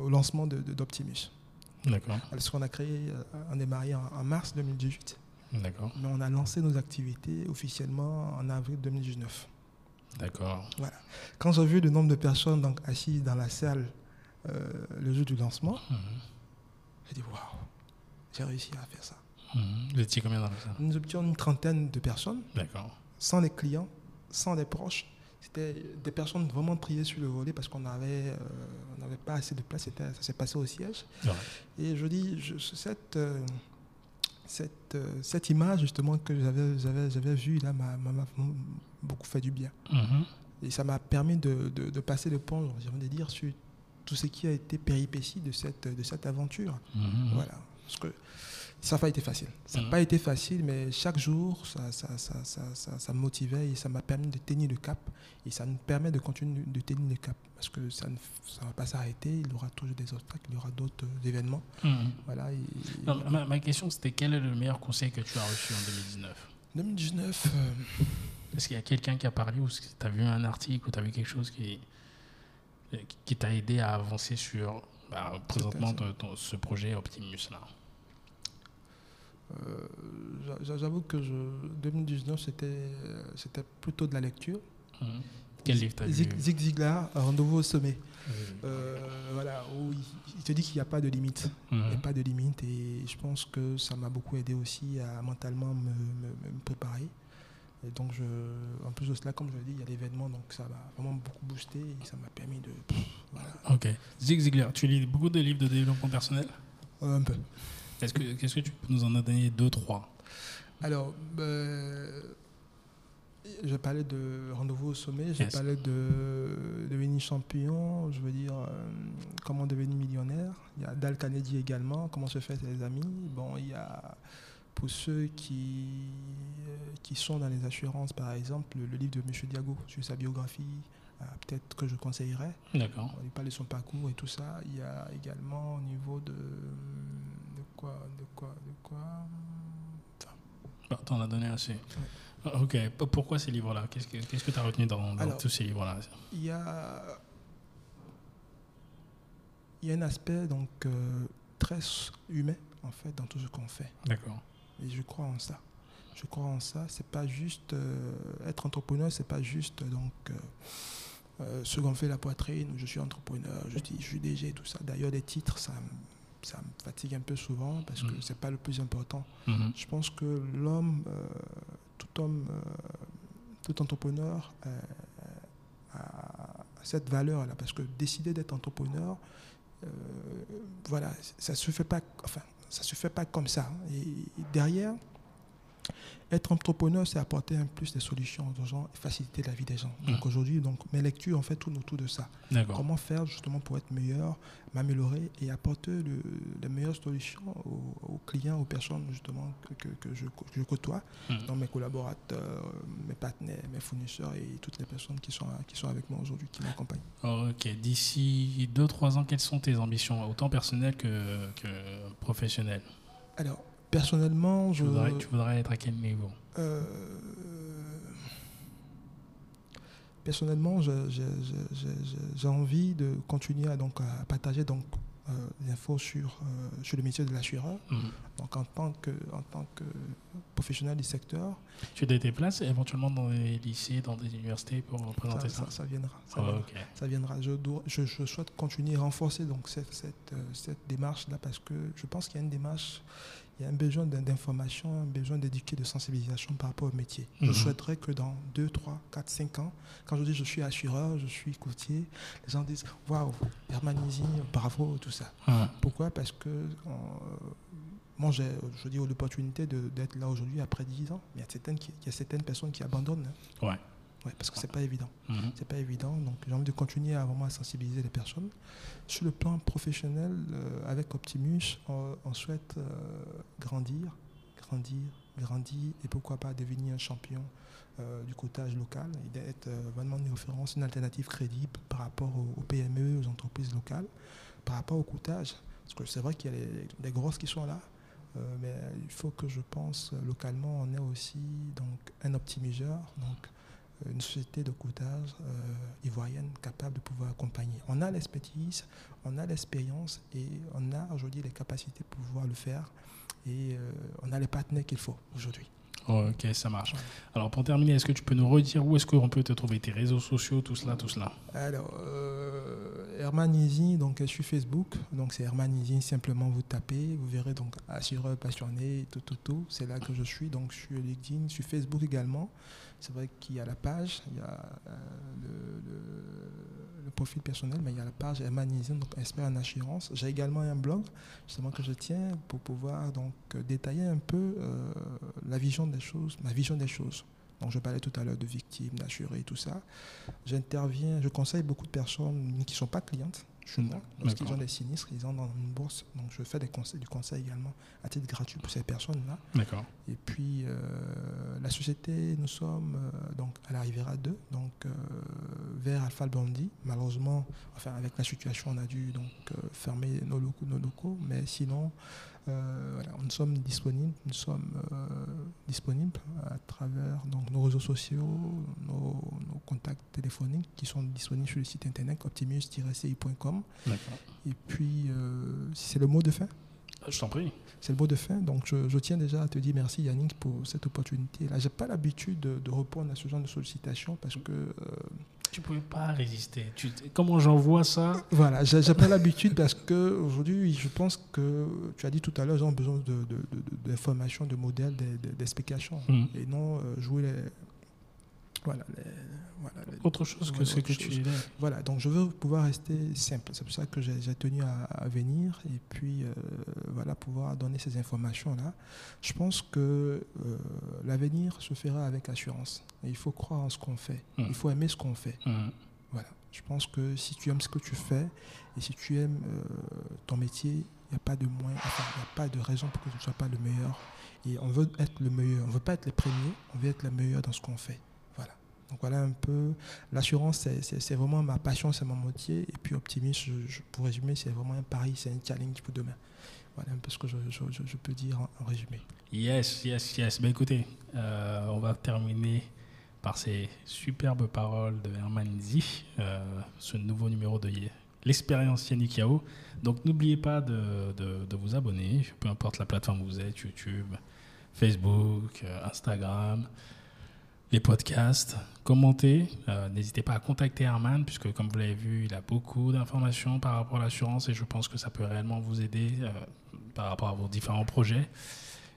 euh, au lancement de- de- d'Optimus. D'accord, Parce qu'on a créé, euh, on démarré en, en mars 2018, d'accord, mais on a lancé nos activités officiellement en avril 2019. d'accord. Quand j'ai vu le nombre de personnes donc, assises dans la salle euh, le jour du lancement, Mhm. j'ai dit waouh, j'ai réussi à faire ça. Vous étiez combien dans Nous étions une trentaine de personnes, D'accord, sans les clients, sans les proches. C'était des personnes vraiment triées sur le volet parce qu'on avait, euh, on n'avait pas assez de place. C'était- Ça s'est passé au siège. Ouais. Et je dis, je- cette, euh, cette, euh, cette image justement que j'avais, j'avais, j'avais vue là m'a, beaucoup fait du bien. Mhm. Et ça m'a permis de, de- de passer le pont, j'ai envie de dire, sur tout ce qui a été péripétie de cette, de cette aventure. Mhm. Voilà. Parce que Ça n'a pas été facile. Ça n'a Mhm. pas été facile, mais chaque jour, ça, ça, ça, ça, me motivait et ça m'a permis de tenir le cap. Et ça nous permet de continuer de tenir le cap. Parce que ça ne ça va pas s'arrêter. Il y aura toujours des obstacles, il y aura d'autres euh, événements. Mhm. Voilà. et- Non, ma, ma question, c'était quel est le meilleur conseil que tu as reçu en 2019 2019, euh, Est-ce qu'il y a quelqu'un qui a parlé ou tu as vu un article ou tu as vu quelque chose qui, qui t'a aidé à avancer sur bah, présentement ton- ton- ce projet Optimus là? euh, j'avoue que je, 2019, c'était euh, c'était plutôt de la lecture. Mhm. Quel livre t'as lu? Zig, Zig Ziglar, Rendez-vous au sommet. Euh, voilà, où il, il te dit qu'il n'y a pas de limite. Il n'y a pas de limite et je pense que ça m'a beaucoup aidé aussi à mentalement me, me- me préparer. Et donc, je, en plus de cela, comme je l'ai dit, il y a l'événement, donc ça m'a vraiment beaucoup boosté et ça m'a permis de. pff, voilà, Ok. Zig Ziglar, tu lis beaucoup de livres de développement personnel? Un peu. Est-ce que, qu'est-ce que tu peux nous en donner deux, trois? Alors, euh, je parlais de rendez-vous au sommet, je Yes. parlais de devenir champion, je veux dire euh, comment devenir millionnaire. Il y a Dal Carnegie également, comment se faire ses amis? Bon, il y a pour ceux qui, euh, qui sont dans les assurances, par exemple, le livre de M. Diago sur sa biographie, euh, peut-être que je conseillerais. D'accord. On parle de son parcours et tout ça. Il y a également au niveau de quoi, de quoi, de quoi. Enfin, Bah, T'en as donné assez. Ah, Ok. Pourquoi ces livres-là? Qu'est-ce que qu'est-ce que tu as retenu dans, dans Alors- tous ces livres-là? il y a, il y a un aspect donc euh, très humain en fait dans tout ce qu'on fait. D'accord. Et je crois en ça. Je crois en ça. C'est pas juste euh, être entrepreneur, c'est pas juste donc euh, euh, se gonfler la poitrine. Je suis entrepreneur, je dis, je suis DG, tout ça. D'ailleurs, les titres, ça, ça me fatigue un peu souvent parce que Mhm. c'est pas le plus important. Mhm. Je pense que l'homme, euh, tout homme, euh, tout entrepreneur euh, a cette valeur-là. Parce que décider d'être entrepreneur, voilà, ça se fait pas, enfin, ça se fait pas comme ça. Et derrière, être entrepreneur, c'est apporter un plus de solutions aux gens et faciliter la vie des gens. Donc Mhm. aujourd'hui, donc mes lectures en fait tournent autour de ça. Comment faire justement pour être meilleur, m'améliorer et apporter le- les meilleures solutions aux, aux clients, aux personnes justement que, que- que je, que je côtoie, Mhm. dans mes collaborateurs, mes partenaires, mes fournisseurs et toutes les personnes qui sont, qui sont avec moi aujourd'hui, qui m'accompagnent. Ok. D'ici 2-3 ans, quelles sont tes ambitions, autant personnelles que, que professionnelles? Alors, personnellement, tu je... voudrais, tu voudrais être à quel niveau? Euh, personnellement, j'ai envie de continuer à, donc, à partager donc, euh, des infos sur, euh, sur le métier de l'assureur. Mhm. Donc, en tant que, en tant que professionnel du secteur, Tu des places éventuellement dans des lycées, dans des universités pour présenter ça, ça- ça viendra. Ça Oh, viendra. Ok. Ça viendra. Je, dois- je, je souhaite continuer à renforcer donc, cette, cette, cette démarche-là parce que je pense qu'il y a une démarche, il y a un besoin d'in- d'information, un besoin d'éduquer, de sensibilisation par rapport au métier. Mhm. Je souhaiterais que dans 2, 3, 4, 5 ans, quand je dis je suis assureur, je suis courtier, les gens disent Waouh, Herman Easy, bravo, tout ça. Ah, Pourquoi? Parce que euh, moi, j'ai je dis, l'opportunité de- d'être là aujourd'hui après 10 ans, mais il y a certaines, qui- il y a certaines personnes qui abandonnent. hein. Ouais. Ouais, parce que c'est pas évident. Mhm. C'est pas évident, donc j'ai envie de continuer à vraiment sensibiliser les personnes. Sur le plan professionnel, euh, avec Optimus, on, on souhaite euh, grandir, grandir, grandir et pourquoi pas devenir un champion euh, du cotage local et d'être vraiment une référence, une alternative crédible par rapport aux, aux PME, aux entreprises locales, par rapport au coûtage. Parce que c'est vrai qu'il y a les, les grosses qui sont là, mais il faut que je pense localement, on ait aussi donc, un optimiseur, donc une société de coûtage euh, ivoirienne capable de pouvoir accompagner. On a l'expertise, on a l'expérience et on a aujourd'hui les capacités pour pouvoir le faire. Et euh, on a les partenaires qu'il faut aujourd'hui. Ok, ça marche. Alors pour terminer, est-ce que tu peux nous redire où est-ce qu'on peut te trouver tes réseaux sociaux, tout cela, tout cela? Alors, euh, Herman Easy, donc sur Facebook, donc c'est Herman Easy, simplement vous tapez, vous verrez donc assureur passionné, tout, tout, tout, c'est là que je suis, donc sur LinkedIn, sur Facebook également. C'est vrai qu'il y a la page, il y a euh, le, profil personnel, mais il y a la page Herman Easy, donc expert en assurance. J'ai également un blog, justement que je tiens pour pouvoir donc détailler un peu euh, la vision des choses, ma vision des choses. Donc je parlais tout à l'heure de victimes, d'assurés, tout ça. J'interviens, je conseille beaucoup de personnes qui ne sont pas clientes. Chez moi. Lorsqu'ils ont des sinistres, ils ont dans une bourse. Donc je fais des conseils, du conseil également à titre gratuit pour ces personnes-là. D'accord. Et puis euh, la société, nous sommes euh, donc à la Riviera 2, donc euh, vers Alpha Bondi. Malheureusement, enfin avec la situation, on a dû donc fermer nos locaux, nos locaux, mais sinon euh, voilà, nous sommes disponibles, nous sommes euh, disponibles à travers donc, nos réseaux sociaux, nos, contacts téléphoniques qui sont disponibles sur le site internet optimus-ci.com. Et puis, euh, c'est le mot de fin. Je t'en prie. C'est le mot de fin. Donc, je, tiens déjà à te dire merci, Yannick, pour cette opportunité-là. Je n'ai pas l'habitude de, de, répondre à ce genre de sollicitations parce que tu pouvais pas résister. Tu, comment j'envoie ça Voilà, j'ai pas l'habitude parce qu'aujourd'hui, je pense que tu as dit tout à l'heure, ils ont besoin d'informations, de, de, de, modèles, d'explications. Hmm. Et non euh, jouer les, voilà, Autre chose que ce que tu. Voilà, donc je veux pouvoir rester simple. C'est pour ça que j'ai tenu à, venir et puis euh, voilà, pouvoir donner ces informations-là. Je pense que euh, l'avenir se fera avec assurance. il faut croire en ce qu'on fait. Mmh. Il faut aimer ce qu'on fait. Mmh. Voilà. Je pense que si tu aimes ce que tu fais et si tu aimes euh, ton métier, il n'y a pas de moins, enfin, il n'y a pas de raison pour que tu ne sois pas le meilleur. Et on veut être le meilleur. On ne veut pas être les premiers, on veut être le meilleur dans ce qu'on fait. Donc voilà un peu, l'assurance, c'est vraiment ma passion, c'est mon métier. Et puis optimiste, pour résumer, c'est vraiment un pari, c'est un challenge pour demain. Voilà un peu ce que je, je, peux dire en, résumé. Yes, yes, yes. Ben écoutez, euh, on va terminer par ces superbes paroles de Herman Zi, euh, ce nouveau numéro de l'expérience Yannick Yao. Donc n'oubliez pas de, de, de, vous abonner, peu importe la plateforme où vous êtes, YouTube, Facebook, euh, Instagram les podcasts, commentez. Euh, n'hésitez pas à contacter Herman, puisque comme vous l'avez vu, il a beaucoup d'informations par rapport à l'assurance et je pense que ça peut réellement vous aider euh, par rapport à vos différents projets.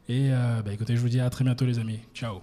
Et euh, bah, écoutez, je vous dis à très bientôt les amis. Ciao.